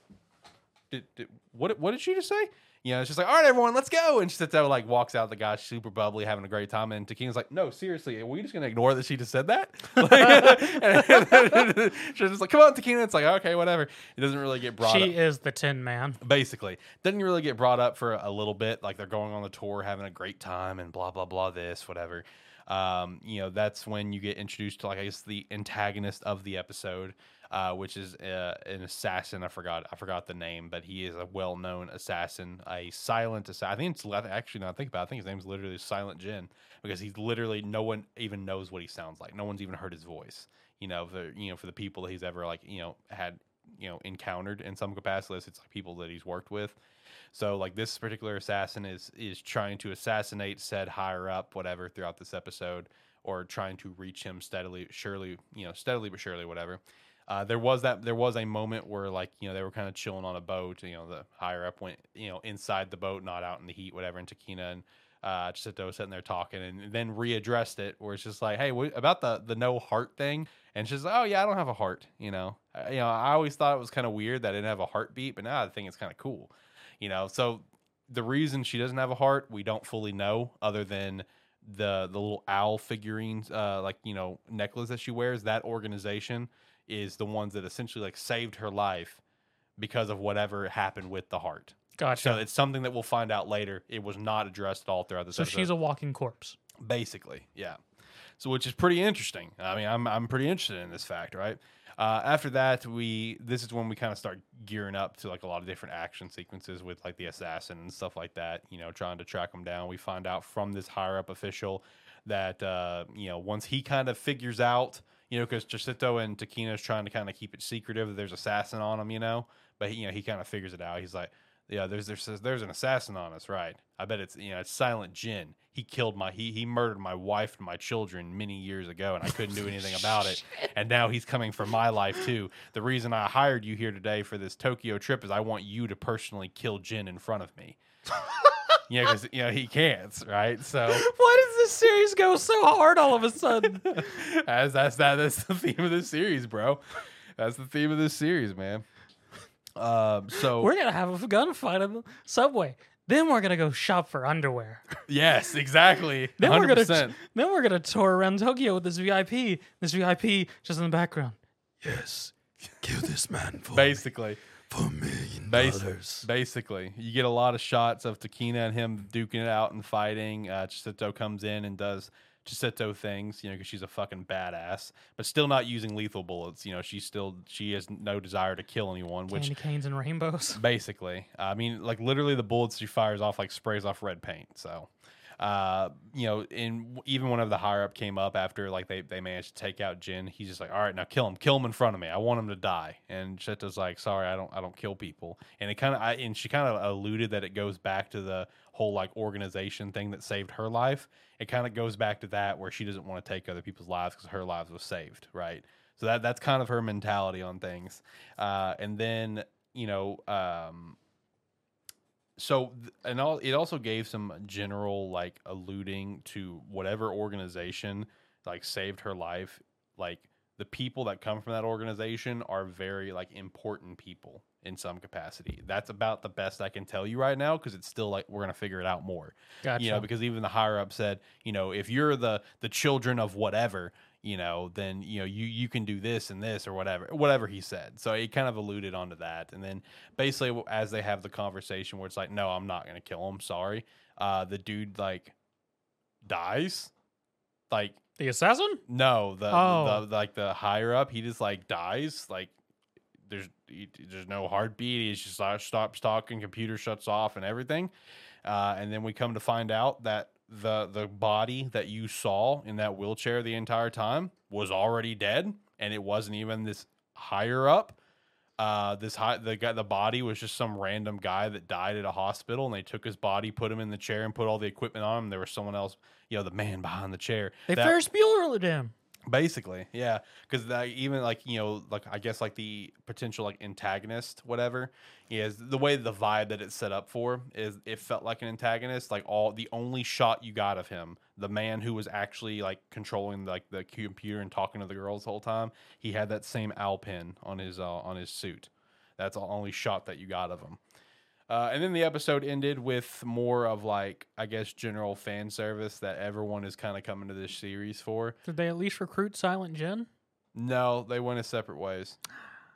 did, did, "What? What did she just say?" You know, it's just like, "All right, everyone, let's go." And she sits there, like, walks out. The guy's super bubbly, having a great time. And Takina's like, "No, seriously, are we just gonna ignore that she just said that?" Like, she's just like, "Come on, Takina." It's like, okay, whatever. It doesn't really get brought up She is the Tin Man. basically doesn't really get brought up for a little bit like they're going on the tour having a great time and blah blah blah this whatever um, you know that's when you get introduced to like i guess the antagonist of the episode uh, which is uh, an assassin. I forgot i forgot the name but he is a well-known assassin a silent assassin i think it's actually now I think about it, i think his name's literally silent jin because he's literally no one even knows what he sounds like. No one's even heard his voice you know for you know for the people that he's ever like you know had you know encountered in some capacity it's like people that he's worked with. So like this particular assassin is is trying to assassinate said higher up whatever throughout this episode or trying to reach him steadily, surely, you know, steadily but surely, whatever. Uh, there was that there was a moment where like you know they were kind of chilling on a boat. You know, the higher up went you know inside the boat, not out in the heat, whatever. And Takina and uh, was sitting there talking, and then readdressed it, where it's just like, hey, what, about the the no heart thing, and she's like, oh yeah, I don't have a heart. You know, Uh, you know, I always thought it was kind of weird that I didn't have a heartbeat, but now I think it's kind of cool. You know, so the reason she doesn't have a heart, we don't fully know, other than the the little owl figurines, uh, like you know, necklace that she wears. That organization is the ones that essentially like saved her life because of whatever happened with the heart. Gotcha. So it's something that we'll find out later. It was not addressed at all throughout this So episode. she's a walking corpse. basically, yeah. So which is pretty interesting. I mean, I'm I'm pretty interested in this fact, right? Uh, after that, we this is when we kind of start gearing up to like a lot of different action sequences with like the assassin and stuff like that. You know, trying to track him down. We find out from this higher up official that uh, you know once he kind of figures out, you know, because Chisato and Takina is trying to kind of keep it secretive that there's assassin on him, you know, but he, you know he kind of figures it out. He's like, yeah, there's there's there's an assassin on us, right? I bet it's you know it's Silent Jin. He killed my he he murdered my wife and my children many years ago, and I couldn't do anything about it. And now he's coming for my life too. The reason I hired you here today for this Tokyo trip is I want you to personally kill Jin in front of me. yeah, because you know he can't, right? So Why does this series go so hard all of a sudden? as that's that that's the theme of this series, bro. That's the theme of this series, man. Um, so we're gonna have a gunfight on the subway. Then we're gonna go shop for underwear. yes, exactly. Then we we're gonna then we're gonna tour around Tokyo with this VIP. This VIP just in the background. Yes. Kill this man for basically. For a million Bas- dollars. Basically, you get a lot of shots of Takina and him duking it out and fighting. Uh, Chisato comes in and does Chisato things, you know, because she's a fucking badass, but still not using lethal bullets. You know, she's still she has no desire to kill anyone, which Candy canes and rainbows. basically, I mean, like literally the bullets she fires off like sprays off red paint. So, uh, you know, and even whenever the higher up came up after like they they managed to take out Jin, he's just like, all right, now kill him, kill him in front of me. I want him to die. And Sheta's like, sorry, I don't I don't kill people. And it kind of I and she kind of alluded that it goes back to the whole like organization thing that saved her life. It kind of goes back to that where she doesn't want to take other people's lives because her lives was saved, right? So that that's kind of her mentality on things. Uh, and then you know, um, so and all it also gave some general like alluding to whatever organization like saved her life like the people that come from that organization are very like important people in some capacity that's about the best i can tell you right now because it's still like we're gonna figure it out more Gotcha. you know because even the higher up said you know if you're the the children of whatever you know then you know you you can do this and this or whatever whatever he said. So he kind of alluded onto that. And then basically as they have the conversation where it's like no i'm not gonna kill him sorry uh the dude like dies. Like the assassin? no the, Oh. the like the higher up he just like dies. Like there's he, there's no heartbeat. He just like, stops talking computer shuts off and everything. Uh, and then we come to find out that the the body that you saw in that wheelchair the entire time was already dead and it wasn't even this higher up uh, this high the guy the body was just some random guy that died at a hospital and they took his body put him in the chair and put all the equipment on him there was someone else you know the man behind the chair They That- Ferris Bueller him. Basically, yeah, because even like you know, like I guess like the potential like antagonist, whatever, is the way the vibe that it's set up for is it felt like an antagonist. Like all the only shot you got of him, the man who was actually like controlling like the computer and talking to the girls the whole time, he had that same owl pin on his uh, on his suit. That's the only shot that you got of him. Uh, and then the episode ended with more of like I guess general fan service that everyone is kind of coming to this series for. Did they at least recruit Silent Jin? No, they went in separate ways.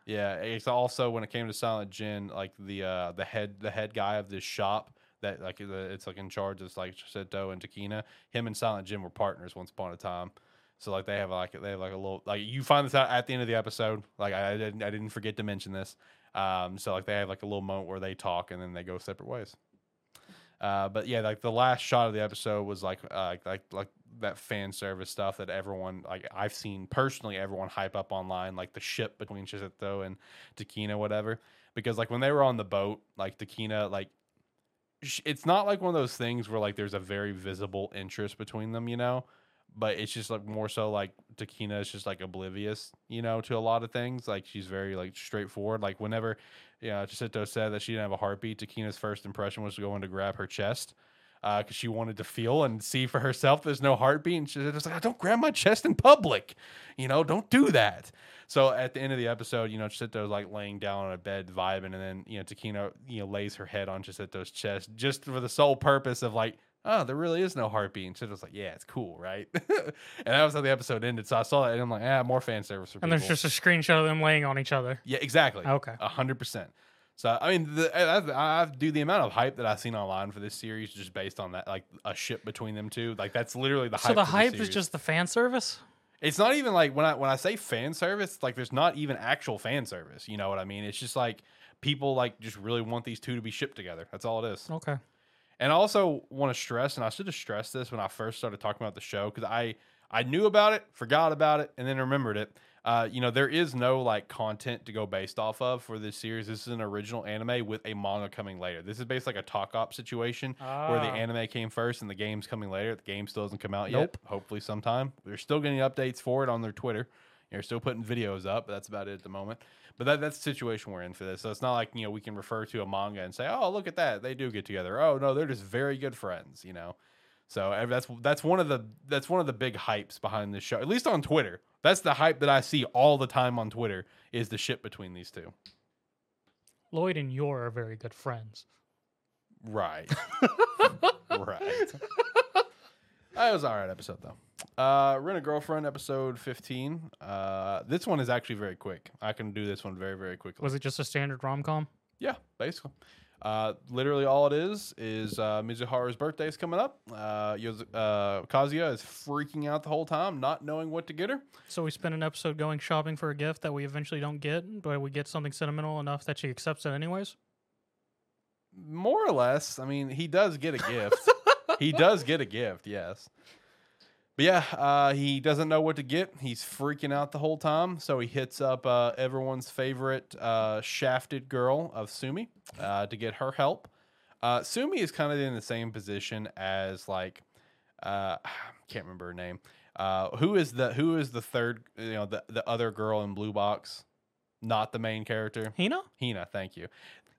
Yeah, it's also when it came to Silent Jin, like the uh the head the head guy of this shop that like it's like in charge of like Chisato and Takina. Him and Silent Jin were partners once upon a time. So like they have like they have like a little like you find this out at the end of the episode. Like I, I didn't I didn't forget to mention this. Um, so like they have like a little moment where they talk and then they go separate ways. Uh, but yeah, like the last shot of the episode was like uh, like like that fan service stuff that everyone like I've seen personally everyone hype up online like the ship between Chisato and Takina whatever because like when they were on the boat like Takina like it's not like one of those things where like there's a very visible interest between them you know but it's just like more so like Takina is just like oblivious, you know, to a lot of things. Like she's very like straightforward. Like whenever, you know, Chisato said that she didn't have a heartbeat, Takina's first impression was to go in to grab her chest uh, because she wanted to feel and see for herself there's no heartbeat. And she's just like, don't grab my chest in public. You know, don't do that. So at the end of the episode, you know, Chisato's like laying down on a bed vibing, and then, you know, Takina, you know, lays her head on Chisato's chest just for the sole purpose of like, oh, there really is no heartbeat. And was like, yeah, it's cool, right? and that was how the episode ended. So I saw that and I'm like, ah, more fan service for And people. there's just a screenshot of them laying on each other. yeah, exactly. Okay. A hundred percent. So I mean, the, I, I do the amount of hype that I've seen online for this series just based on that, like a ship between them two. Like that's literally the hype. So the hype is just the fan service? It's not even like when I when I say fan service, like there's not even actual fan service. You know what I mean? It's just like people like just really want these two to be shipped together. That's all it is. Okay. And I also want to stress, and I should have stressed this when I first started talking about the show because I I knew about it, forgot about it, and then remembered it. Uh, you know, there is no like content to go based off of for this series. This is an original anime with a manga coming later. This is basically like a Takt Op situation where the Ah. anime came first and the game's coming later. The game still hasn't come out Nope. yet. Hopefully, sometime. They're still getting updates for it on their Twitter. They're still putting videos up. But that's about it at the moment. But that, that's the situation we're in for this. So it's not like you know we can refer to a manga and say, "Oh, look at that, they do get together." Oh no, they're just very good friends. You know. So that's that's one of the that's one of the big hypes behind this show. At least on Twitter, that's the hype that I see all the time on Twitter is the ship between these two. Lloyd and Yor are very good friends. Right. right. That was all right episode though. Uh, Rent a Girlfriend episode fifteen. Uh, this one is actually very quick. I can do this one very very quickly. Was it just a standard rom com? Yeah, basically. Uh, literally all it is is uh, Mizuhara's birthday is coming up. Uh, Yoz- uh, Kazuya is freaking out the whole time, not knowing what to get her. So we spend an episode going shopping for a gift that we eventually don't get, but we get something sentimental enough that she accepts it anyways. More or less. I mean, he does get a gift. he does get a gift, yes. But yeah, uh, he doesn't know what to get. He's freaking out the whole time. So he hits up uh, everyone's favorite uh, shafted girl of Sumi uh, to get her help. Uh, Sumi is kind of in the same position as like uh, can't remember her name. Uh, who is the who is the third? You know, the the other girl in blue box, not the main character. Hina? Hina, thank you.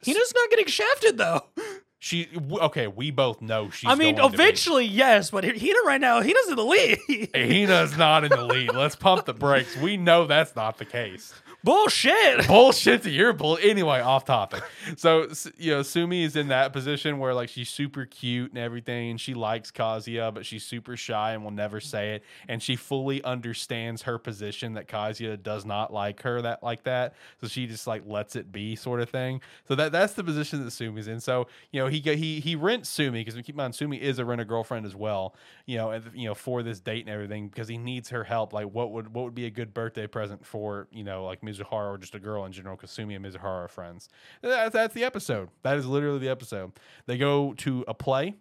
Hina's not getting shafted though. She okay. We both know she's. I mean, going to be. eventually, yes, but Hina right now, Hina's in the lead. Hina's not in the lead. Let's pump the brakes. We know that's not the case. Bullshit. Bullshit to your bull. Anyway, off topic. So you know, Sumi is in that position where like she's super cute and everything, and she likes Kazuya, but she's super shy and will never say it. And she fully understands her position that Kazuya does not like her that like that. So she just like lets it be, sort of thing. So that that's the position that Sumi's in. So you know, he he he rents Sumi because we keep in mind Sumi is a rent a girlfriend as well. You know, and, you know for this date and everything because he needs her help. Like, what would what would be a good birthday present for you know like Mizuhara or just a girl in general? Because Sumi and Mizuhara are friends. That's, that's the episode. That is literally the episode. They go to a play.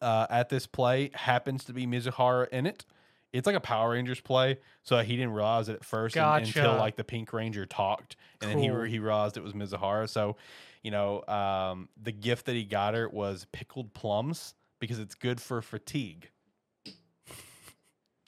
Uh, at this play happens to be Mizuhara in it. It's like a Power Rangers play, so he didn't realize it at first un- until like the Pink Ranger talked, and then he re- he realized it was Mizuhara. So, you know, um, the gift that he got her was pickled plums because it's good for fatigue.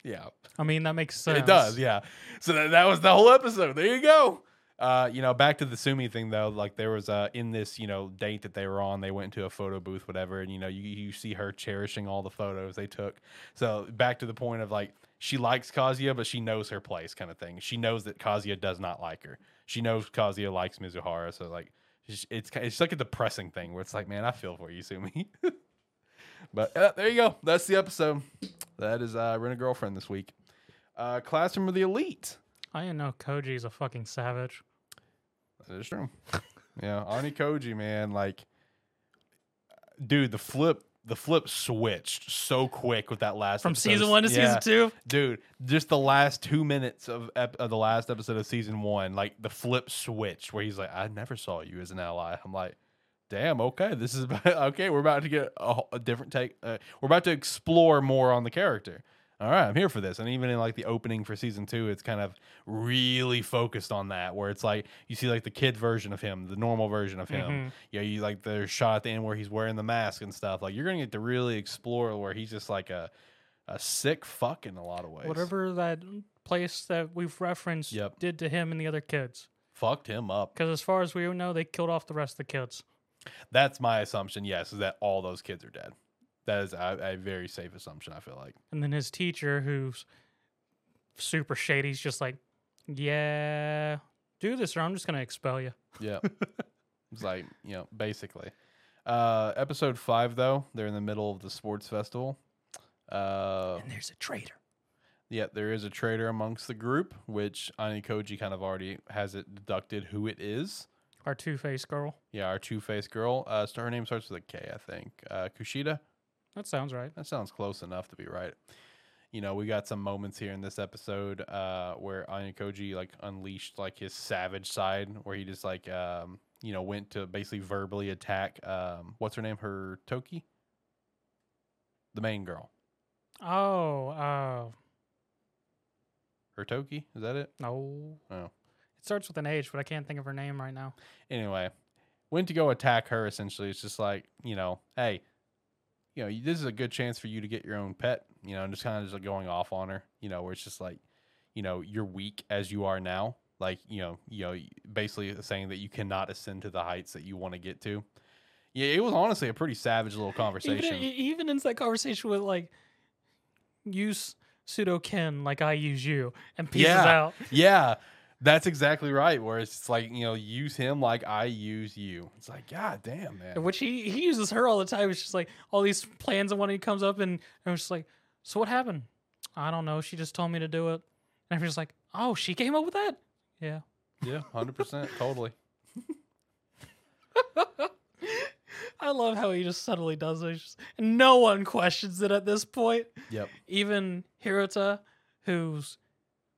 Yeah, I mean, that makes sense. it does. Yeah. So that, that was the whole episode. There you go. Uh, you know, back to the Sumi thing though. Like there was uh in this you know date that they were on, they went into a photo booth, whatever, and you know you you see her cherishing all the photos they took. So back to the point of like she likes Kazuya, but she knows her place, kind of thing. She knows that Kazuya does not like her. She knows Kazuya likes Mizuhara, so like it's it's, it's like a depressing thing where it's like, man, I feel for you, Sumi. but uh, there you go. That's the episode. That is uh, Rent a Girlfriend this week. Uh, Classroom of the Elite. I didn't know Koji's a fucking savage. That is true. yeah, Ayanokoji, man, like, dude, the flip, the flip switched so quick with that last From episode. season one to Yeah. season two? dude. Just the last two minutes of, ep- of the last episode of season one, like the flip switch, where he's like, "I never saw you as an ally." I'm like, "Damn, okay, this is about, okay. We're about to get a, a different take. Uh, we're about to explore more on the character." All right, I'm here for this. And even in like the opening for season two, it's kind of really focused on that, where it's like you see like the kid version of him, the normal version of him. Mhm. Yeah, you like the shot at the end where he's wearing the mask and stuff. Like you're gonna get to really explore where he's just like a a sick fuck in a lot of ways. Whatever that place that we've referenced Yep. did to him and the other kids. fucked him up. Because as far as we know, they killed off the rest of the kids. That's my assumption. Yes, is that all those kids are dead. That is a, a very safe assumption. I feel like. And then his teacher, who's super shady, he's just like, yeah, do this or I'm just going to expel you. Yeah. it's like, you know, basically. Uh episode 5 though, they're in the middle of the sports festival. Uh And there's a traitor. yeah, there is a traitor amongst the group, which Ayanokoji kind of already has it deducted who it is. Our two faced girl. Yeah, our two-faced girl. Uh so her name starts with a K, I think. Uh Kushida. That sounds right. That sounds close enough to be right. You know, we got some moments here in this episode uh, where Ayanokoji like unleashed like his savage side, where he just like um, you know went to basically verbally attack um, what's her name, her Toki, the main girl, Oh, uh, her Toki, is that it? no. Oh. It starts with an H, but I can't think of her name right now. Anyway, went to go attack her. Essentially, it's just like you know, hey, you know, this is a good chance for you to get your own pet. You know, and just kind of just like going off on her. You know, where it's just like, you know, you're weak as you are now. Like you know, you know, basically saying that you cannot ascend to the heights that you want to get to. Yeah, it was honestly a pretty savage little conversation. Even, even in that conversation with like, use Sudo kin like I use you, and pieces Yeah. out. yeah, that's exactly right. Where it's like you know, use him like I use you. It's like, god damn, man. Which he, he uses her all the time. It's just like all these plans, and when he comes up, and I'm just like, so what happened? I don't know. She just told me to do it, and I'm just like, oh, she came up with that. Yeah. Yeah, hundred percent, totally. I love how he just subtly does it. Just- and no one questions it at this point. Yep. Even Hirata, who's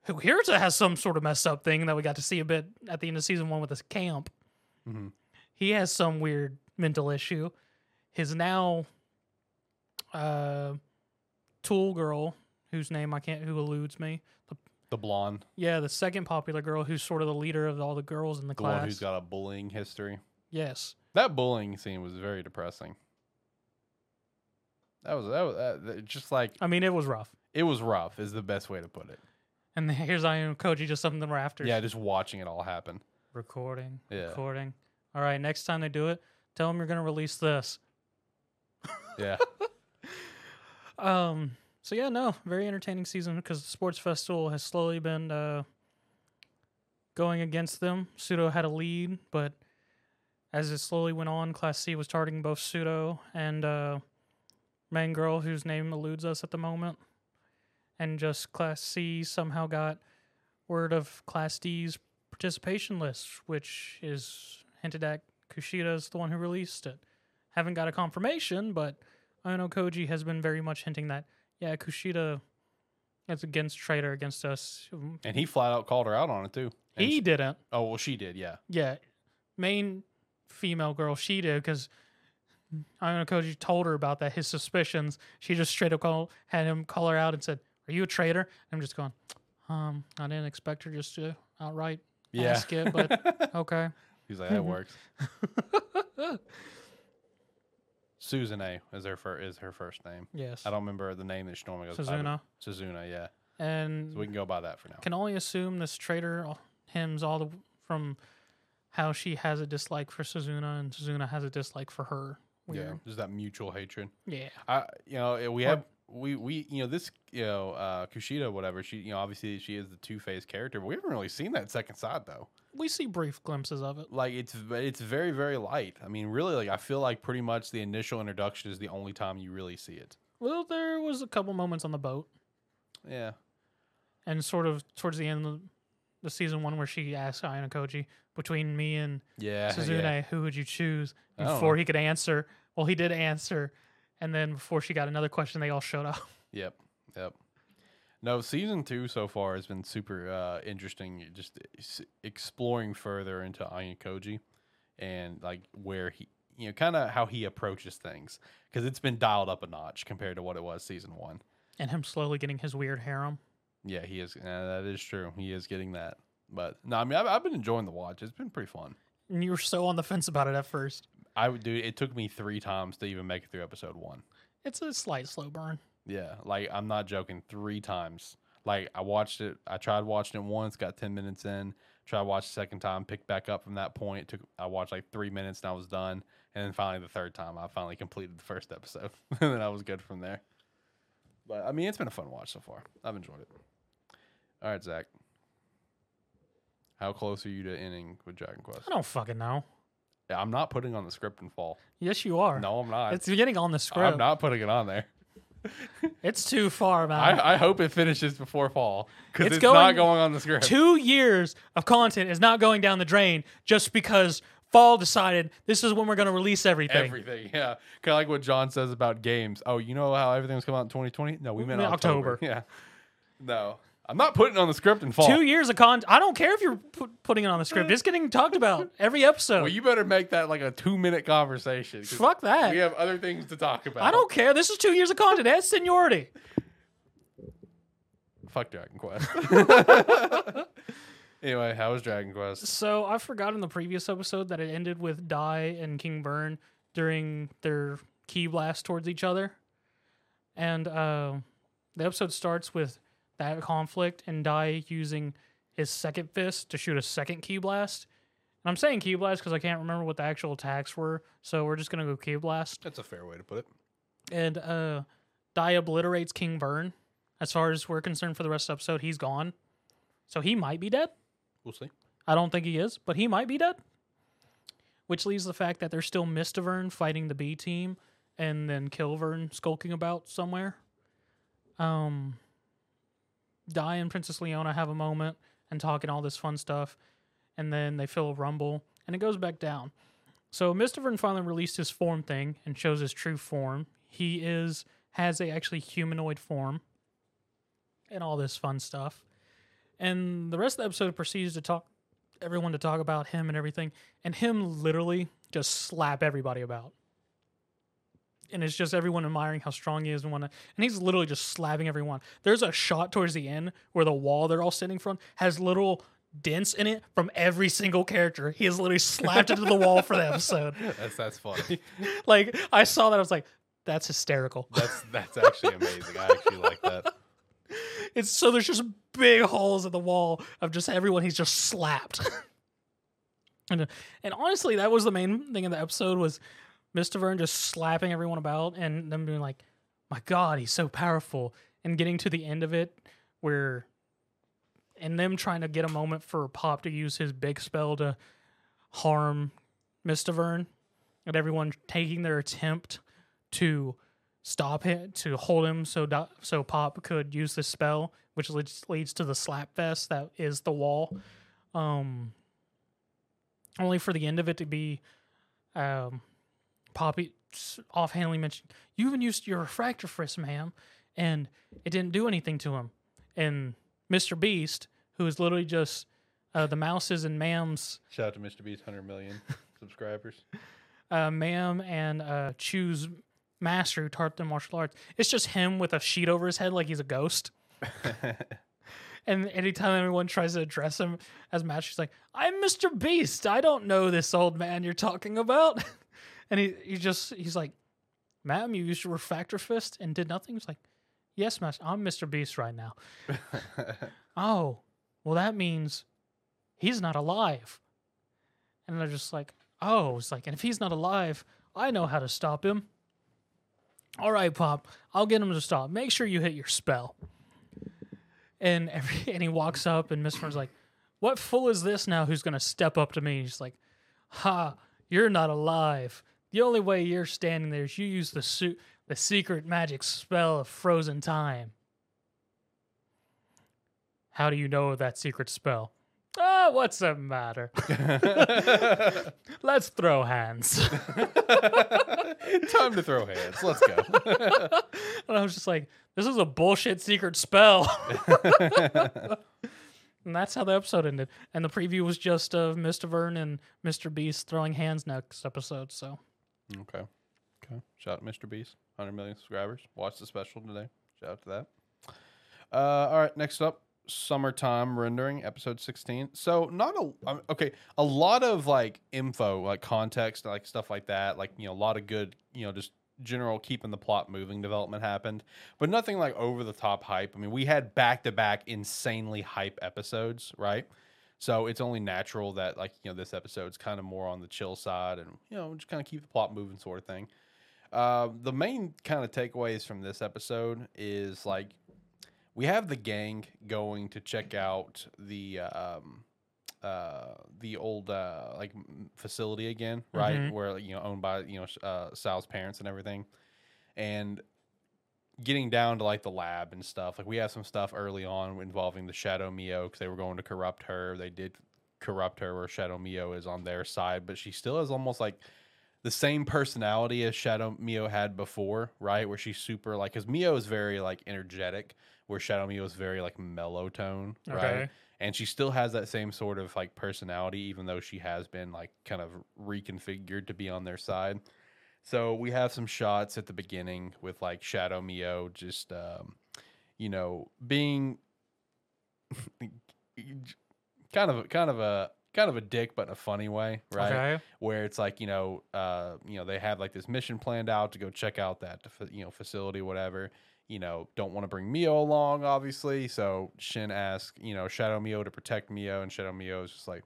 who Hirata has some sort of messed up thing that we got to see a bit at the end of season one with his camp. Mhm. He has some weird mental issue. His now uh tool girl, whose name I can't who eludes me. The blonde, Yeah, the second popular girl who's sort of the leader of all the girls in the the class. one who's got a bullying history. yes. That bullying scene was very depressing. That was that was that- just like I mean, it was rough. it was rough. Is the best way to put it. And here's Ayanokoji just up in the rafters. Yeah, just watching it all happen. Recording. Yeah. Recording. All right, next time they do it, tell them you're going to release this. Yeah, Um so yeah, no, very entertaining season because the sports festival has slowly been uh going against them. Sudo had a lead, but as it slowly went on, Class C was targeting both Sudo and uh main girl whose name eludes us at the moment. And just Class C somehow got word of Class D's participation list, which is hinted at Kushida Kushida's the one who released it. Haven't got a confirmation, but Ayanokoji has been very much hinting that, yeah, Kushida is against traitor against us. And he flat out called her out on it too. And He she- didn't. oh well, she did. Yeah, Yeah. Main female girl, she did, because Ayanokoji told her about that, his suspicions. She just straight up call, had him call her out and said, Are you a traitor? I'm just going, um, I didn't expect her just to outright yeah. ask it, but okay. He's like that works. Suzune is her fir- is her first name. yes. I don't remember the name that she normally goes by, but- Suzuna. Suzuna, yeah. And So we can go by that for now. can only assume this traitor hems all the from how she has a dislike for Suzuna and Suzuna has a dislike for her. Yeah, Weird. there's that mutual hatred. Yeah. I, you know, we Or- have we we you know this you know uh Kushida whatever she you know obviously she is the two faced character, but we haven't really seen that second side though. We see brief glimpses of it. Like it's it's very very light. I mean, really, like I feel like pretty much the initial introduction is the only time you really see it. Well, there was a couple moments on the boat Yeah, and sort of towards the end of the season one where she asked Ayanokoji between me and yeah, Suzune, yeah. who would you choose? Before know. he could answer. Well, he did answer. And then before she got another question, they all showed up. Yep, yep. No, season two so far has been super uh, interesting. Just exploring further into Ayanokoji and like where he, you know, kind of how he approaches things because it's been dialed up a notch compared to what it was season one. And him slowly getting his weird harem. Yeah, he is. Uh, that is true. He is getting that. But no, I mean, I've, I've been enjoying the watch. It's been pretty fun. And you were so on the fence about it at first. I would do. It took me three times to even make it through episode one. It's a slight slow burn. Yeah, like I'm not joking. Three times. Like I watched it. I tried watching it once, got ten minutes in. Tried watch the second time, picked back up from that point. It took I watched like three minutes and I was done. And then finally the third time, I finally completed the first episode, and then I was good from there. But I mean, it's been a fun watch so far. I've enjoyed it. All right, Zach. How close are you to ending with Dragon Quest? I don't fucking know. I'm not putting on the script in fall. Yes, you are. No, I'm not. It's getting on the script. I'm not putting it on there. It's too far, man. I, I hope it finishes before fall because It's it's, not going- going on the script. Two years of content is not going down the drain just because fall decided this is when we're going to release everything. Everything, yeah. Kind of like what John says about games. Oh, you know how everything was coming out in 2020? No, we meant meant October. October. Yeah. No, I'm not putting it on the script in fall. Two years of content. I don't care if you're pu- putting it on the script. It's getting talked about every episode. well, you better make that like a two minute conversation. 'cause Fuck that. We have other things to talk about. I don't care. This is two years of content. That's seniority. Fuck Dragon Quest. anyway, how was Dragon Quest? So I forgot in the previous episode that it ended with Dai and King Burn during their key blast towards each other, and uh, the episode starts with that conflict and Dai using his second fist to shoot a second key blast. And I'm saying key blast because I can't remember what the actual attacks were, so we're just gonna go key blast. That's a fair way to put it. And uh, Dai obliterates King Burn. As far as we're concerned, for the rest of the episode, he's gone, so he might be dead. We'll see. I don't think he is, but he might be dead. Which leaves the fact that there's still Mistivern fighting the B team and then Kilvern skulking about somewhere. Um Dai and Princess Leona have a moment and talking all this fun stuff, and then they feel a rumble and it goes back down. So Mistivern finally released his form thing and shows his true form. He is has a actually humanoid form and all this fun stuff. And the rest of the episode proceeds to talk everyone to talk about him and everything, and him literally just slap everybody about. And it's just everyone admiring how strong he is and whatnot. And he's literally just slapping everyone. There's a shot towards the end where the wall they're all sitting from has little dents in it from every single character. He has literally slapped into the wall for the episode. That's that's funny. Like I saw that, I was like, that's hysterical. That's that's actually amazing. I actually like that. It's so there's just big holes in the wall of just everyone he's just slapped. and uh, and honestly, that was the main thing in the episode was Mistivern just slapping everyone about and them being like, "My God, he's so powerful," and getting to the end of it where, and them trying to get a moment for Pop to use his big spell to harm Mistivern, and everyone taking their attempt to stop him to hold him so Do- so Pop could use this spell, which leads leads to the slap fest that is the wall. Um, only for the end of it to be, um, Poppy offhandedly mentioned, "You even used your refractor frisk, ma'am," and it didn't do anything to him. And Mr. Beast, who is literally just uh, the mouses and ma'ams Shout out to Mr. Beast, 100 million subscribers. uh, Ma'am and uh, Chu's master who taught them martial arts. It's just him with a sheet over his head like he's a ghost. and anytime anyone tries to address him as master, he's like, "I'm Mr. Beast. I don't know this old man you're talking about." and he he just he's like, "Ma'am, you used your refractor fist and did nothing." He's like, "Yes, master. I'm Mr. Beast right now." oh, well, that means he's not alive. And they're just like, oh, it's like, and if he's not alive, I know how to stop him. All right, Pop, I'll get him to stop. Make sure you hit your spell. And every and he walks up, and Mistivern's like, "What fool is this now? Who's gonna step up to me?" He's like, "Ha, you're not alive. The only way you're standing there is you use the suit, the secret magic spell of frozen time." How do you know that secret spell? Ah, what's the matter? Let's throw hands. Time to throw hands. Let's go. and I was just like, this is a bullshit secret spell. and that's how the episode ended. And the preview was just of Mistivern and Mr. Beast throwing hands next episode. So okay. Okay. Shout out Mr. Beast, 100 million subscribers. Watch the special today. Shout out to that. Uh, all right. Next up, summertime rendering episode 16 so not a um, okay a lot of like info like context like stuff like that like you know a lot of good you know just general keeping the plot moving development happened, but nothing like over the top hype. I mean, we had back to back insanely hype episodes, right? So it's only natural that like you know this episode's kind of more on the chill side, and you know just kind of keep the plot moving, sort of thing. Uh, the main kind of takeaways from this episode is like we have the gang going to check out the um, uh, the old uh, like facility again, right? Mhm. Where you know owned by you know uh, Sal's parents and everything, and getting down to like the lab and stuff. Like we have some stuff early on involving the Shadow Mio because they were going to corrupt her. They did corrupt her, where Shadow Mio is on their side, but she still has almost like the same personality as Shadow Mio had before, right? Where she's super like, because Mio is very like energetic, where Shadow Mio is very like mellow tone, right? Okay. And she still has that same sort of like personality, even though she has been like kind of reconfigured to be on their side. So we have some shots at the beginning with like Shadow Mio just, um, you know, being kind of kind of a kind of a dick, but in a funny way, right? Okay. where it's like you know uh you know they have like this mission planned out to go check out that you know facility whatever you know don't want to bring mio along obviously so shin asks you know shadow mio to protect mio and shadow mio is just like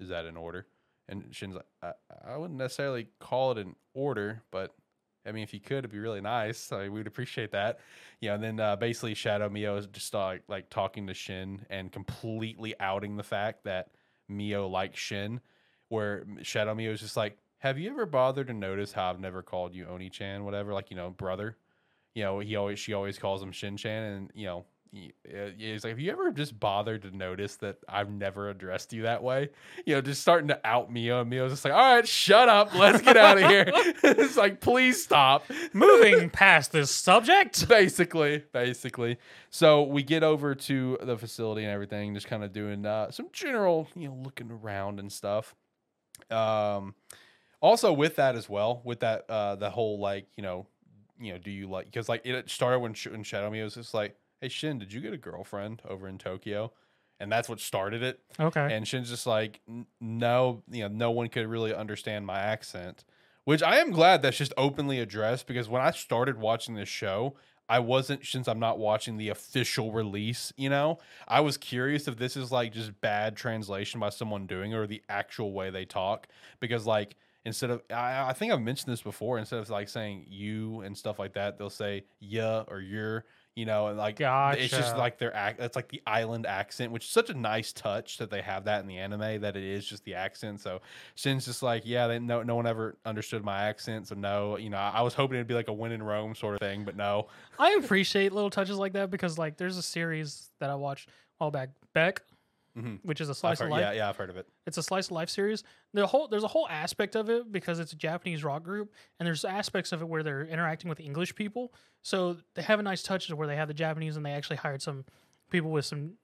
is that in order and shin's like i, I wouldn't necessarily call it an order but I mean, if you could, it'd be really nice. I we'd appreciate that. You know, and then uh, basically Shadow Mio is just like like talking to Shin and completely outing the fact that Mio likes Shin, where Shadow Mio is just like, "Have you ever bothered to notice how I've never called you Oni Chan, whatever, like you know, brother? You know, he always she always calls him Shin Chan, and you know." Uh, He's like, have you ever just bothered to notice that I've never addressed you that way? You know, just starting to out me on me. I was just like, all right, shut up, let's get out of here. it's like, please stop. Moving past this subject. basically, basically. So we get over to the facility and everything, just kind of doing uh, some general, you know, looking around and stuff. Um, also with that as well, with that, uh, the whole like, you know, you know, do you like? Because like it started when Sh- when Shadow Mio was just like, hey Shin, did you get a girlfriend over in Tokyo? And that's what started it. Okay. And Shin's just like, no, you know, no one could really understand my accent, which I am glad that's just openly addressed because when I started watching this show, I wasn't, since I'm not watching the official release, you know, I was curious if this is like just bad translation by someone doing it or the actual way they talk because, like, instead of, I, I think I've mentioned this before, instead of like saying you and stuff like that, they'll say yeah or you're. You know, and like it's just like their act. That's like the island accent, which is such a nice touch that they have that in the anime. That it is just the accent. So Shin's just like, yeah, they, no, no one ever understood my accent. So no, you know, I was hoping it'd be like a win in Rome sort of thing, but no. I appreciate little touches like that because like there's a series that I watched a while back, Beck, Mhm. which is a slice heard- of life. yeah, yeah, I've heard of it. It's a slice of life series. The whole there's a whole aspect of it because it's a Japanese rock group, and there's aspects of it where they're interacting with English people. So they have a nice touch to where they have the Japanese and they actually hired some people with some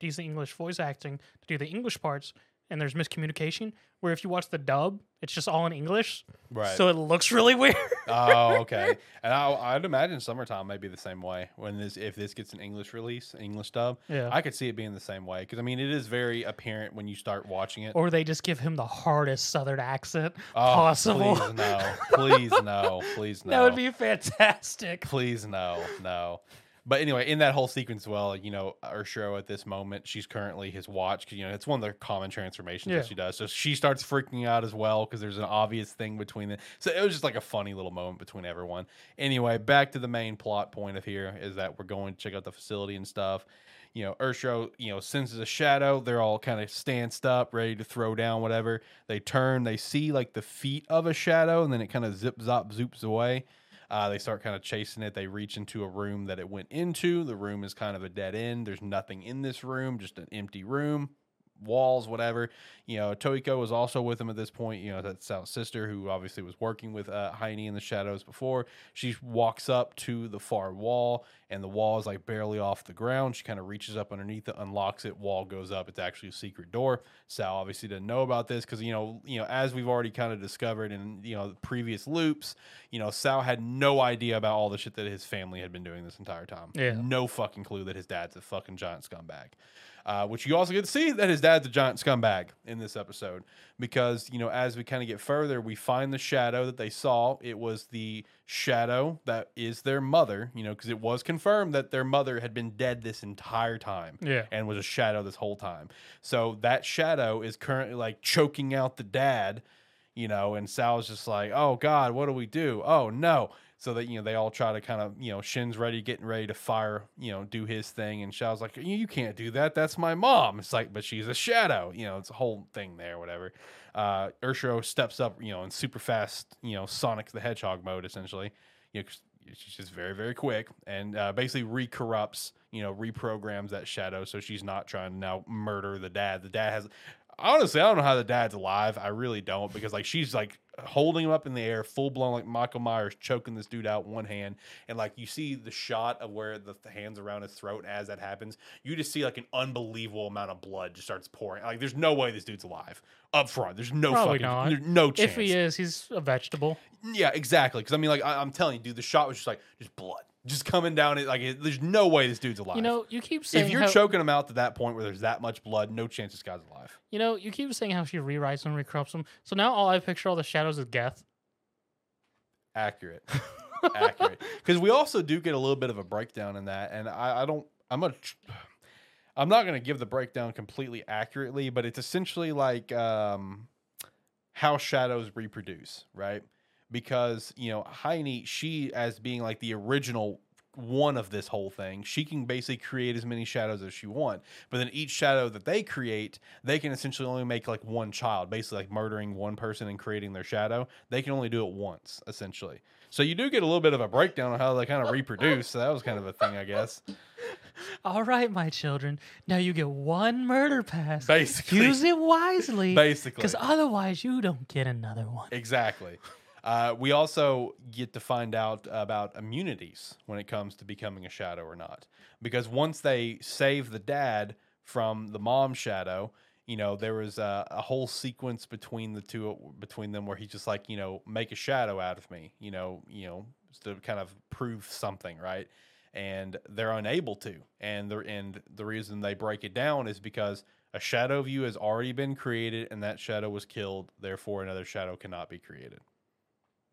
decent English voice acting to do the English parts. And there's miscommunication where if you watch the dub, it's just all in English, Right. so it looks really weird. oh, okay. And I, I'd imagine summertime may be the same way when this if this gets an English release, English dub. Yeah. I could see it being the same way because I mean it is very apparent when you start watching it. or they just give him the hardest Southern accent Oh, possible. Please no, please no, please no. That would be fantastic. Please no, no. But anyway, in that whole sequence, well, you know, Urshiro at this moment, she's currently his watch. Cause, You know, it's one of the common transformations Yeah. that she does. So she starts freaking out as well because there's an obvious thing between them. So it was just like a funny little moment between everyone. Anyway, back to the main plot point of here is that we're going to check out the facility and stuff. You know, Urshiro, you know, senses a shadow. They're all kind of stanced up, ready to throw down whatever. They turn, they see like the feet of a shadow, and then it kind of zip zop zoops away. Uh, they start kind of chasing it. They reach into a room that it went into. The room is kind of a dead end. There's nothing in this room, just an empty room, walls, whatever. You know, Toiko was also with him at this point. You know, that's Sal's sister, who obviously was working with uh, Heine in the shadows before. She walks up to the far wall, and the wall is like barely off the ground. She kind of reaches up underneath it, unlocks it. Wall goes up. It's actually a secret door. Sal obviously didn't know about this because you know, you know, as we've already kind of discovered in you know the previous loops, you know, Sal had no idea about all the shit that his family had been doing this entire time. Yeah. no fucking clue that his dad's a fucking giant scumbag. Uh, which you also get to see that his dad's a giant scumbag in this episode. Because you know as we kind of get further we find the shadow that they saw. It was the shadow that is their mother you know because it was confirmed that their mother had been dead this entire time Yeah. and was a shadow this whole time. So that shadow is currently like choking out the dad you know and sal's just like oh god what do we do? Oh no so that you know they all try to kind of you know shin's ready getting ready to fire you know do his thing. And Shao's like you, can't do that. That's my mom. It's like but she's a shadow you know it's a whole thing there whatever. Uh Urshiro steps up you know in super fast you know Sonic the Hedgehog mode essentially. You know she's just very very quick and uh, basically recorrupts you know reprograms that shadow so she's not trying to now murder the dad. The dad has honestly i don't know how the dad's alive. I really don't because like she's like holding him up in the air full blown like michael myers choking this dude out one hand. And like you see the shot of where the, the hands around his throat as that happens. You just see like an unbelievable amount of blood just starts pouring. Like there's no way this dude's alive up front. There's no Probably fucking not. there's no chance If he is, he's a vegetable. yeah, exactly. Because I mean, like I, I'm telling you, dude, the shot was just like just blood, just coming down. It like it, there's no way this dude's alive. You know, you keep saying if you're how, choking him out to that point where there's that much blood, no chance this guy's alive. You know, you keep saying how she rewrites and recorrupts them. So now all I picture all the shadows is Geth. Accurate, accurate. Because we also do get a little bit of a breakdown in that, and I, I don't. I'm a. I'm not going to give the breakdown completely accurately, but it's essentially like um, how shadows reproduce, right? Because you know, Haine, she as being like the original one of this whole thing, she can basically create as many shadows as she want. But then each shadow that they create, they can essentially only make like one child, basically like murdering one person and creating their shadow. They can only do it once, essentially. So you do get a little bit of a breakdown on how they kind of reproduce. So that was kind of a thing, I guess. All right, my children. Now you get one murder pass. Basically. Use it wisely. Basically. Because otherwise, you don't get another one. Exactly. Uh, we also get to find out about immunities when it comes to becoming a shadow or not. Because once they save the dad from the mom shadow, you know, there was a, a whole sequence between the two, between them, where he's just like, you know, make a shadow out of me, you know, you know, to kind of prove something, right? And they're unable to, and the and the reason they break it down is because a shadow of you has already been created, and that shadow was killed. Therefore, another shadow cannot be created.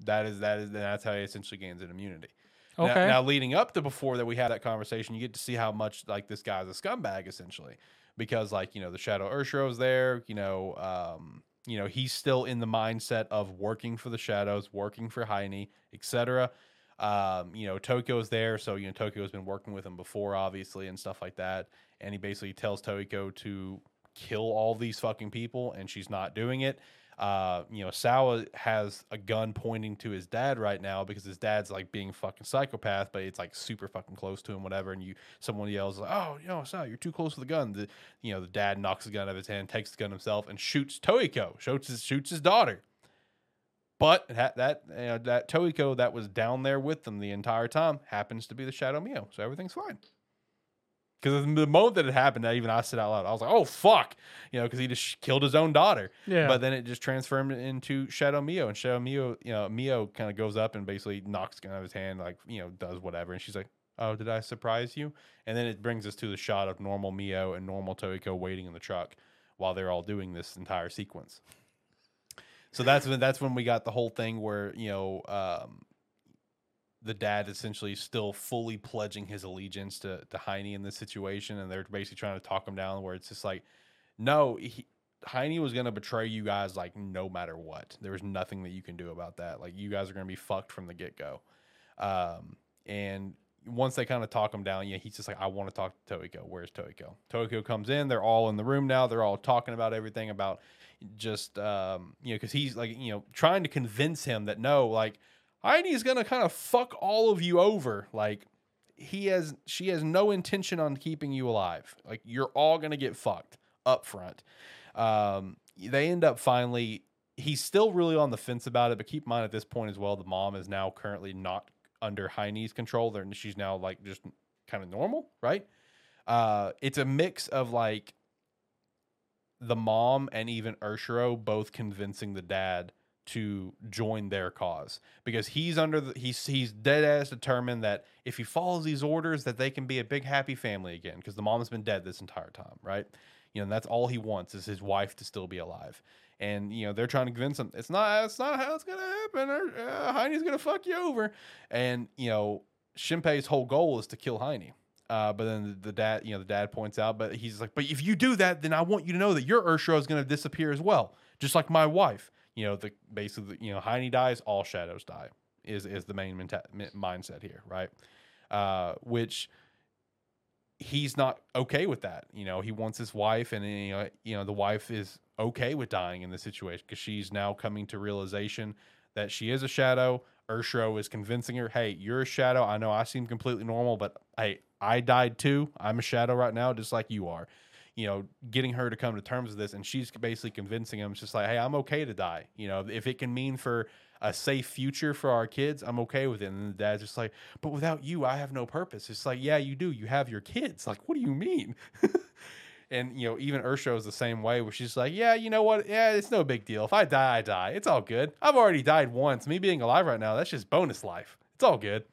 That is that is that's how he essentially gains an immunity. Now- Okay. Now, leading up to before that we had that conversation, you get to see how much like this guy's a scumbag essentially, because like you know the Shadow Ushio's there, you know, um, you know he's still in the mindset of working for the Shadows, working for Haine, etc. Um, you know Tokiko's there, so you know Tokiko's been working with him before, obviously, and stuff like that. And he basically tells Tokiko to kill all these fucking people, and she's not doing it uh, you know, Sawa has a gun pointing to his dad right now because his dad's like being fucking psychopath, but it's like super fucking close to him, whatever. And you, someone yells like, "Oh, you know, Sawa, you're too close to the gun." The, you know, the dad knocks the gun out of his hand, takes the gun himself, and shoots Tokiko, shoots his, shoots his daughter. But that that you know, that Tokiko that was down there with them the entire time happens to be the Shadow Mio, so everything's fine. Because the moment that it happened, I even I said out loud, I was like, "Oh fuck," you know, because he just killed his own daughter. Yeah. But then it just transformed into Shadow Mio, and Shadow Mio, you know, Mio kind of goes up and basically knocks gun out of his hand, like you know, does whatever, and she's like, "Oh, did I surprise you?" And then it brings us to the shot of normal Mio and normal Tokiko waiting in the truck while they're all doing this entire sequence. So that's when that's when we got the whole thing where you know um, the dad essentially still fully pledging his allegiance to to Haine in this situation, and they're basically trying to talk him down. Where it's just like, no, he, Haine was gonna betray you guys like no matter what. There was nothing that you can do about that. Like you guys are gonna be fucked from the get go. Um, and once they kind of talk him down, yeah, he's just like, I want to talk to Tokiko. Where's Tokiko? Tokiko comes in. They're all in the room now. They're all talking about everything about just um, you know, because he's like, you know, trying to convince him that no, like Heidi's gonna kind of fuck all of you over. Like he has, she has no intention on keeping you alive. Like you're all gonna get fucked up front. Um, they end up finally. He's still really on the fence about it, but keep in mind at this point as well, the mom is now currently not under Haine's control. There, she's now like just kind of normal, right? Uh, it's a mix of like the mom and even Ushio both convincing the dad to join their cause because he's under the he's he's dead ass determined that if he follows these orders that they can be a big happy family again because the mom has been dead this entire time right? You know that's all he wants is his wife to still be alive. And you know they're trying to convince him it's not it's not how it's gonna happen. Or uh, Haine's gonna fuck you over. And you know Shinpei's whole goal is to kill Haine. Uh, but then the, dad you know the dad points out but he's like but if you do that then I want you to know that your Ursula is gonna disappear as well just like my wife you know the basically you know Haine dies all shadows die is is the main menta- mi- mindset here right uh, which he's not okay with that. You know, he wants his wife, and you know, you know, the wife is okay with dying in this situation because she's now coming to realization that she is a shadow. Ushio is convincing her, "Hey, you're a shadow. I know I seem completely normal, but hey, I died too. I'm a shadow right now, just like you are." You know, getting her to come to terms with this, and she's basically convincing him, it's just like, "Hey, I'm okay to die. You know, if it can mean for a safe future for our kids, I'm okay with it. And the dad's just like, but without you, I have no purpose. It's like, yeah, you do. You have your kids. Like, what do you mean? and you know, even Ushio is the same way, where she's like, yeah, you know what? Yeah, it's no big deal. If I die, I die. It's all good. I've already died once. Me being alive right now, that's just bonus life. It's all good.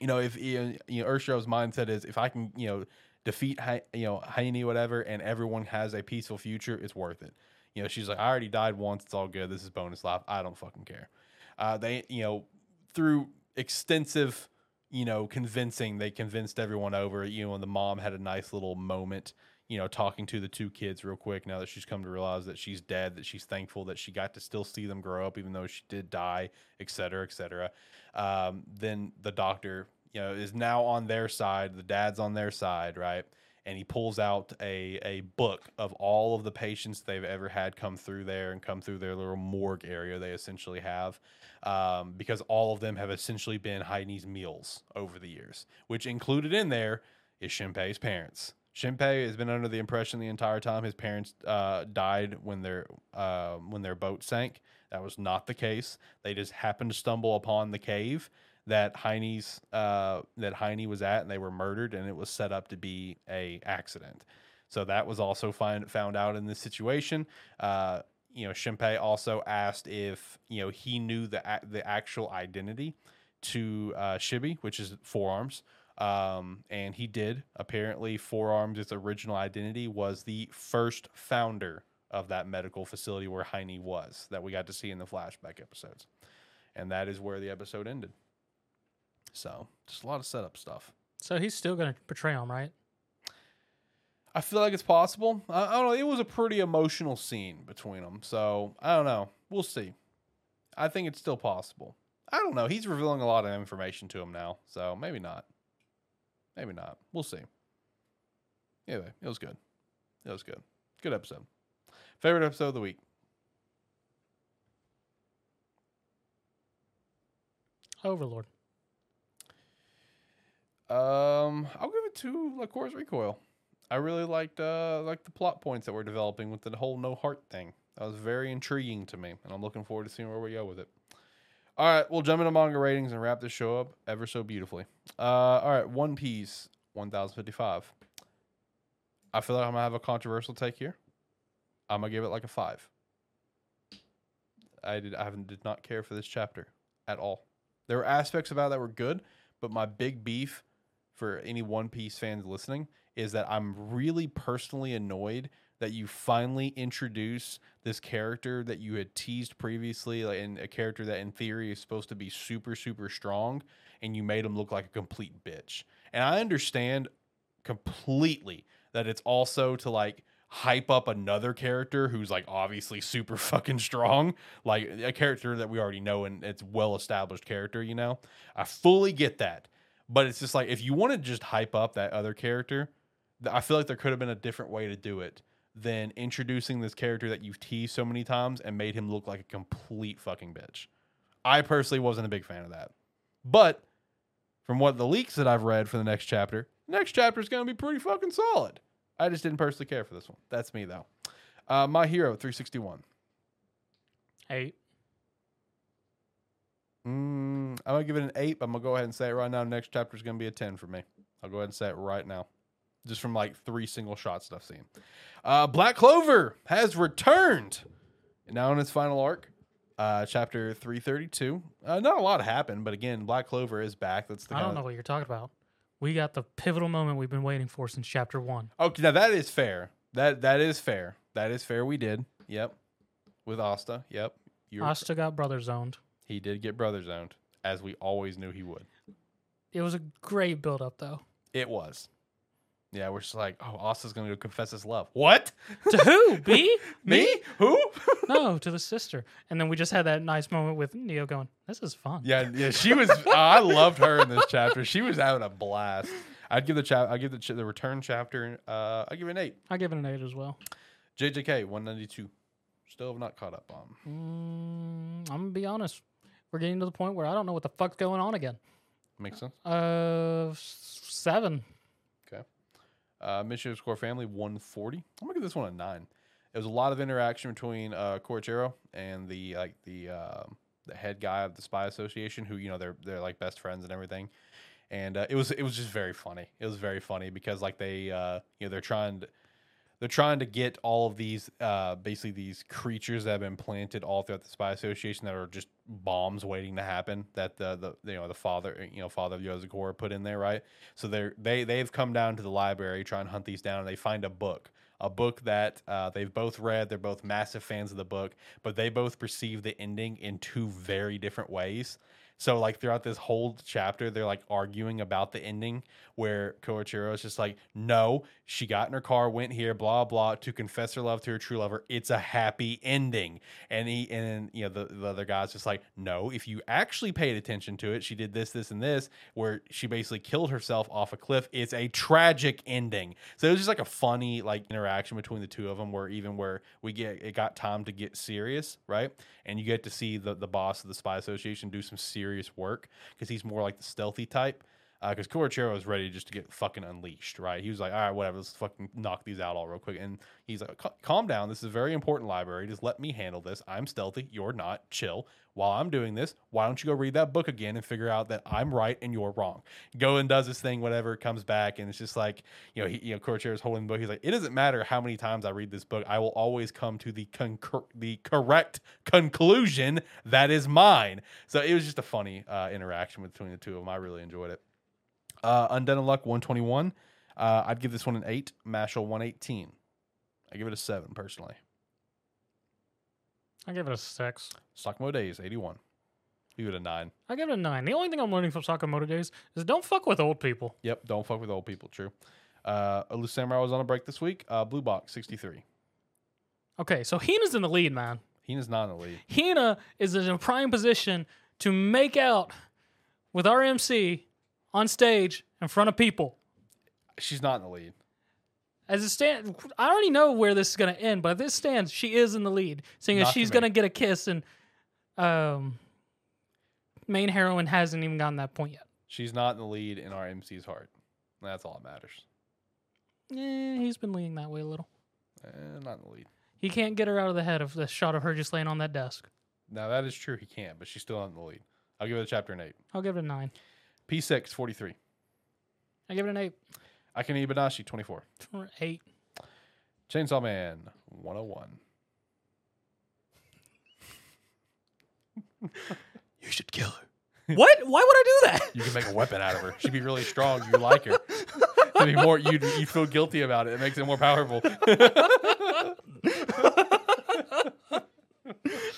You know, if you know, Ushio's mindset is, if I can, you know, defeat, you know, Haine, whatever, and everyone has a peaceful future, it's worth it. You know, she's like, I already died once. It's all good. This is bonus life. I don't fucking care. Uh, they, you know, through extensive, you know, convincing, they convinced everyone over. You know, and the mom had a nice little moment, you know, talking to the two kids real quick. Now that she's come to realize that she's dead, that she's thankful that she got to still see them grow up, even though she did die, et cetera, et cetera. Um, then the doctor, you know, is now on their side. The dad's on their side, right? and he pulls out a a book of all of the patients they've ever had come through there and come through their little morgue area they essentially have um, because all of them have essentially been Haine's meals over the years which included in there is Shinpei's parents Shinpei has been under the impression the entire time his parents uh, died when their uh, when their boat sank that was not the case they just happened to stumble upon the cave that Haine's uh, that Haine was at, and they were murdered, and it was set up to be a accident. So that was also find, found out in this situation. Uh, you know, Shinpei also asked if you know he knew the the actual identity to uh, Shibi, which is forearms. Um, and he did. Apparently, forearms' its original identity was the first founder of that medical facility where Haine was, that we got to see in the flashback episodes. And that is where the episode ended. So just a lot of setup stuff. So he's still going to portray him, right? I feel like it's possible. I, I don't know. It was a pretty emotional scene between them. So I don't know. We'll see. I think it's still possible. I don't know. He's revealing a lot of information to him now. So maybe not. Maybe not. We'll see. Anyway, it was good. It was good. Good episode. Favorite episode of the week. Overlord. Um, I'll give it to Lycoris Recoil. I really liked uh like the plot points that we're developing with the whole no heart thing. That was very intriguing to me, and I'm looking forward to seeing where we go with it. All right, we'll jump into manga ratings and wrap this show up ever so beautifully. Uh, all right, One Piece, 1055. I feel like I'm gonna have a controversial take here. I'm gonna give it like a five. I did I haven't did not care for this chapter at all. There were aspects about it that were good, but my big beef for any One Piece fans listening is that I'm really personally annoyed that you finally introduce this character that you had teased previously, like, and a character that in theory is supposed to be super super strong, and you made him look like a complete bitch. And I understand completely that it's also to like hype up another character who's like obviously super fucking strong, like a character that we already know and it's well established character, you know. I fully get that. But it's just like if you want to just hype up that other character, I feel like there could have been a different way to do it than introducing this character that you've teased so many times and made him look like a complete fucking bitch. I personally wasn't a big fan of that. But from what the leaks that I've read for the next chapter, next chapter is going to be pretty fucking solid. I just didn't personally care for this one. That's me though. Uh, My Hero 361. Eight. Mm, I'm gonna give it an eight. But I'm gonna go ahead and say it right now. Next chapter is gonna be a ten for me. I'll go ahead and say it right now, just from like three single shots that I've seen. Uh, Black Clover has returned now in its final arc. Uh, chapter 332. Uh, not a lot happened, but again, Black Clover is back. That's the I don't know what you're talking about. We got the pivotal moment we've been waiting for since chapter one. Okay, now that is fair. That that is fair. That is fair. We did. Yep. With Asta. Yep. You're, Asta got brother zoned. He did get brother zoned, as we always knew he would. It was a great build up though. It was. Yeah, we're just like, oh, Asta's gonna go confess his love. What? to who? B? Me? Who? No, to the sister. And then we just had that nice moment with Neo going, "This is fun." yeah, yeah. She was. I loved her in this chapter. She was having a blast. I'd give the chap. I give the ch- the return chapter. Uh, I give it an eight. I give it an eight as well. JJK one ninety two. Still have not caught up on. Mm, I'm gonna be honest. We're getting to the point where I don't know what the fuck's going on again. Makes sense. Uh, seven. Okay. Uh, Mission Yozakura Family 140. I'm gonna give this one a nine. It was a lot of interaction between uh, Kyoichiro and the like the um the head guy of the Spy Association, who you know they're they're like best friends and everything. And uh, it was it was just very funny. It was very funny because like they uh, you know they're trying to they're trying to get all of these uh, basically these creatures that have been planted all throughout the spy association that are just bombs waiting to happen that the, the you know the father you know father of Yozakura put in there right? So they're they they've come down to the library try and hunt these down and they find a book a book that uh, they've both read they're both massive fans of the book but they both perceive the ending in two very different ways so like throughout this whole chapter, they're like arguing about the ending where Kyoichiro is just like, no, she got in her car, went here, blah blah, to confess her love to her true lover. It's a happy ending. And he and you know the, the other guy's just like, no, if you actually paid attention to it, she did this, this, and this, where she basically killed herself off a cliff. It's a tragic ending. So it was just like a funny like interaction between the two of them, where even where we get it got time to get serious, right? And you get to see the the boss of the spy association do some serious work because he's more like the stealthy type. Because Kyoichiro was ready just to get fucking unleashed, right? He was like, all right, whatever, let's fucking knock these out all real quick. And he's like, calm down. This is a very important library. Just let me handle this. I'm stealthy. You're not. Chill. While I'm doing this, why don't you go read that book again and figure out that I'm right and you're wrong? Go and does this thing, whatever, comes back, and it's just like, you know, he, you know, Kyoichiro is holding the book. He's like, it doesn't matter how many times I read this book, I will always come to the concur- the correct conclusion that is mine. So it was just a funny uh, interaction between the two of them. I really enjoyed it. Uh, Undead Unluck 121. Uh, I'd give this one an 8. Mashle 118. I give it a 7 personally. I give it a six. Sakamoto Days 81. Leave it a 9. I give it a nine. The only thing I'm learning from Sakamoto days is don't fuck with old people. Yep, don't fuck with old people. True. Uh, Alus Samurai was on a break this week. Uh, Blue Box 63. Okay, so Hina's in the lead, man. Hina's not in the lead. Hina is in a prime position to make out with our MC on stage in front of people. She's not in the lead. As it stands, I already know where this is going to end, but this stands, she is in the lead, seeing as Not to she's me. going to get a kiss, and um, main heroine hasn't even gotten that point yet. She's not in the lead in our MC's heart. That's all that matters. Eh, he's been leaning that way a little. Eh, not in the lead. He can't get her out of the head of the shot of her just laying on that desk. Now, that is true. He can't, but she's still not in the lead. I'll give it a chapter an 8. I'll give it a nine. P6 43. I give it an eight. Akane-banashi 24. Or Eight. Chainsaw Man 101. You should kill her. What? Why would I do that? You can make a weapon out of her. She'd be really strong. You like her. It'd be more. You you feel guilty about it. It makes it more powerful.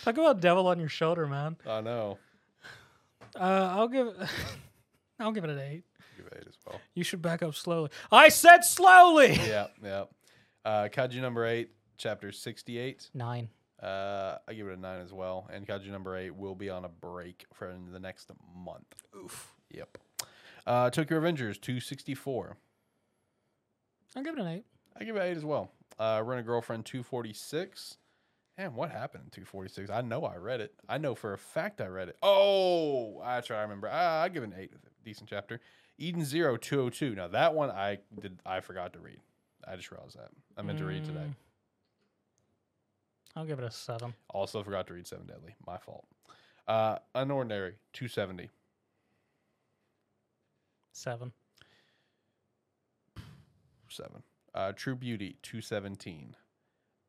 Talk about devil on your shoulder, man. I know. Uh, I'll give. I'll give it an eight. Give it eight as well. You should back up slowly. I said slowly. Yeah, yeah. Uh, Kaiju number eight, chapter sixty-eight. Nine. Uh, I give it a nine as well. And Kaiju number eight will be on a break for the next month. Oof. Yep. Uh, Tokyo Revengers two sixty-four. I'll give it an eight. I give it eight as well. Uh, Rent a Girlfriend 246. Damn, what happened in 246? I know I read it. I know for a fact I read it. Oh, I try I remember. Uh, I give it an eight. Decent chapter. Eden Zero 202. Now that one I did. I forgot to read. I just realized that. I meant to read today. Mm. I'll give it a seven. Also forgot to read Seven Deadly. My fault. Uh, Unordinary 270. Seven. Seven. Uh, True Beauty 217.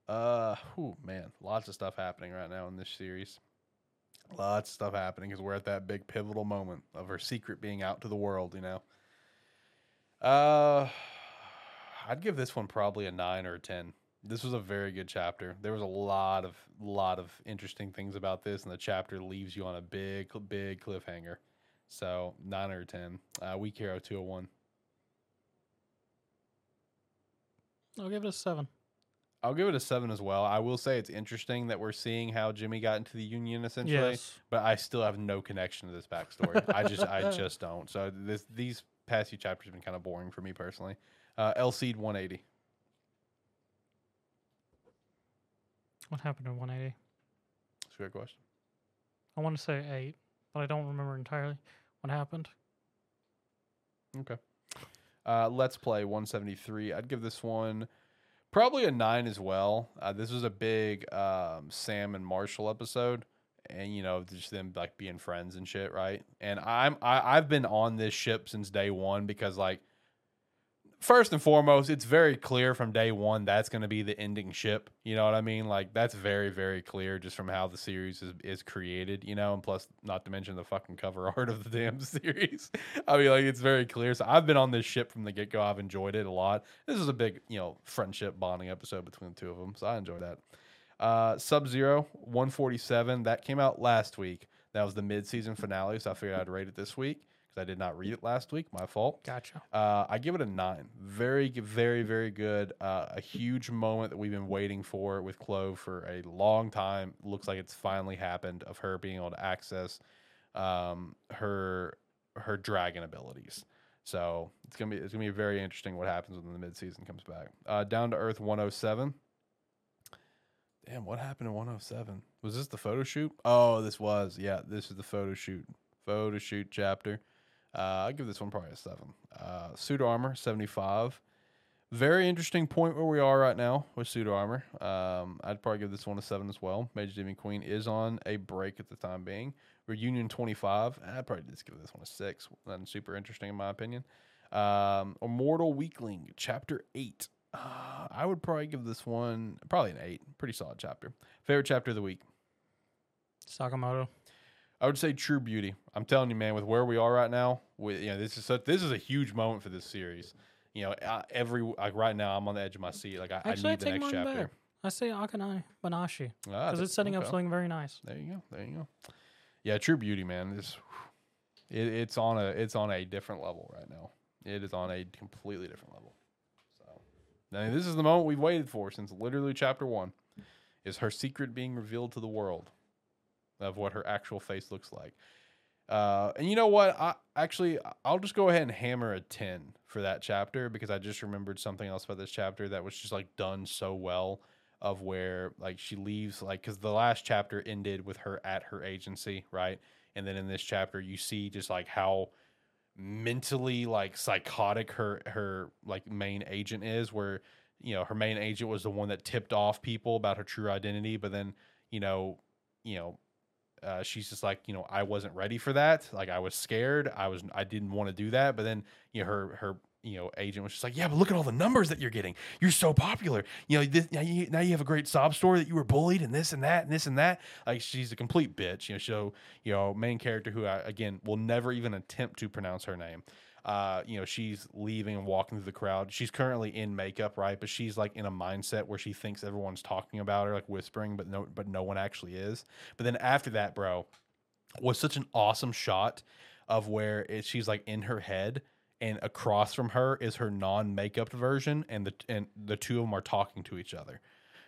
Uh, whew, man, lots of stuff happening right now in this series. Lots of stuff happening because we're at that big pivotal moment of her secret being out to the world, you know. Uh I'd give this one probably a nine or a ten. This was a very good chapter. There was a lot of lot of interesting things about this, and the chapter leaves you on a big, big cliffhanger. So nine or ten. Uh, Weak Hero two hundred one. I'll give it a seven. I'll give it a seven as well. I will say it's interesting that we're seeing how Jimmy got into the Union essentially, Yes. but I still have no connection to this backstory. I just I just don't. So this these past few chapters have been kind of boring for me personally. Uh, Eleceed one eighty. What happened in 180? That's a good question. I want to say eight, but I don't remember entirely what happened. Okay. Uh, Let's play 173. I'd give this one probably a nine as well. Uh, this was a big um, Sam and Marshall episode, and you know just them like being friends and shit, right? And I'm I, I've been on this ship since day one because like first and foremost, it's very clear from day one that's going to be the ending ship. You know what I mean? Like that's very very clear just from how the series is, is created. You know, and plus not to mention the fucking cover art of the damn series. I mean, like it's very clear. So I've been on this ship from the get go. I've enjoyed it a lot. This is a big you know friendship bonding episode between the two of them. So I enjoyed that. Uh, Sub Zero 147 that came out last week. That was the mid season finale. So I figured I'd rate it this week because I did not read it last week. My fault. Gotcha. Uh, I give it a nine. Very, very, very good. Uh, a huge moment that we've been waiting for with Clove for a long time. Looks like it's finally happened of her being able to access um, her her dragon abilities. So it's gonna be it's gonna be very interesting what happens when the mid season comes back. Uh, Down to Earth 107. Damn, what happened in 107? Was this the photo shoot? Oh, this was. Yeah, this is the photo shoot. Photo shoot chapter. Uh, I'll give this one probably a seven. Uh, suit armor, 75. Very interesting point where we are right now with suit armor. Um, I'd probably give this one a seven as well. Mage Demon Queen is on a break at the time being. Reunion 25. I'd probably just give this one a six. Nothing super interesting in my opinion. Um, Immortal Weakling, chapter 8. Uh, I would probably give this one probably an eight. Pretty solid chapter. Favorite chapter of the week. Sakamoto. I would say True Beauty. I'm telling you, man, with where we are right now, with you know, this is such, this is a huge moment for this series. You know, I, every like right now, I'm on the edge of my seat. Like I, I Actually, I need the take next chapter. back. I say Akanai Banashi Ah, because th- it's setting up something very nice. There you go. There you go. Yeah, True Beauty, man. This it, it's on a it's on a different level right now. It is on a completely different level. So, I mean, this is the moment we've waited for since literally chapter one. Is her secret being revealed to the world of what her actual face looks like? Uh, and you know what? I actually I'll just go ahead and hammer a ten for that chapter because I just remembered something else about this chapter that was just like done so well of where like she leaves like because the last chapter ended with her at her agency right and then in this chapter you see just like how mentally like psychotic her her like main agent is where you know her main agent was the one that tipped off people about her true identity but then you know you know uh, she's just like you know i wasn't ready for that. Like i was scared. I was i didn't want to do that. But then you know her her you know agent was just like yeah but look at all the numbers that you're getting. You're so popular. You know this, now, you, now you have a great sob story that you were bullied and this and that and this and that. Like she's a complete bitch. You know so you know main character who I, again will never even attempt to pronounce her name uh, you know, she's leaving and walking through the crowd. She's currently in makeup, right? But she's like in a mindset where she thinks everyone's talking about her, like whispering, but no, but no one actually is. But then after that, bro, was such an awesome shot of where it, she's like in her head, and across from her is her non-makeup version, and the and the two of them are talking to each other.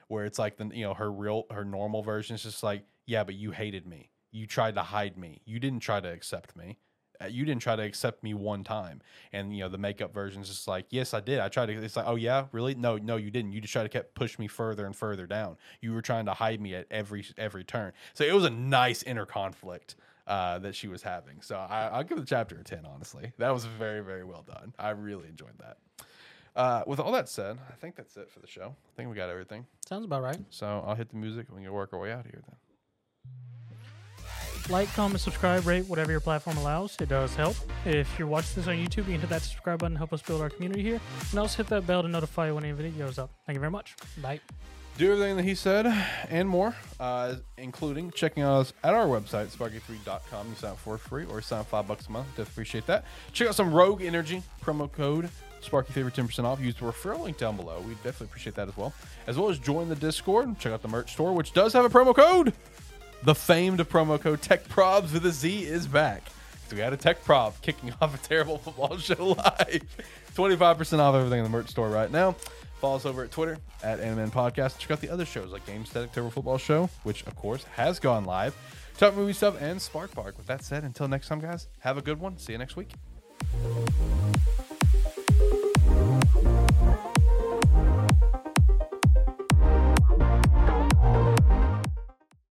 Where it's like the you know her real her normal version is just like, yeah, but you hated me. You tried to hide me. You didn't try to accept me you didn't try to accept me one time. And you know the makeup version is just like yes i did. I tried to it's like oh yeah? Really? No no you didn't. You just tried to kept push me further and further down. You were trying to hide me at every every turn. So it was a nice inner conflict uh, that she was having. So I, i'll give the chapter a 10 honestly. That was very very well done. I really enjoyed that. Uh, with all that said i think that's it for the show. I think we got everything. Sounds about right. so i'll hit the music and we can work our way out of here then Like, comment, subscribe, rate, whatever your platform allows. It does help. If you're watching this on YouTube, you can hit that subscribe button, help us build our community here, and also hit that bell to notify you when any video goes up. Thank you very much. Bye. do everything that he said and more, uh, including checking out us at our website, sparky3.com. You sign up for free or sign up five bucks a month. Definitely appreciate that. Check out some Rogue Energy promo code. Sparky favorite 10% off. Use the referral link down below. We definitely appreciate that as well. As well as join the Discord. Check out the merch store, which does have a promo code. The famed promo code Tech Probs with a Z is back. So we had a Tech Prob kicking off a terrible football show live. 25% off everything in the merch store right now. Follow us over at Twitter at Animan Podcast. Check out the other shows like Game Static Turbo Football Show, which of course has gone live. Talk movie stuff and Spark Park. With that said, until next time, guys, have a good one. See you next week.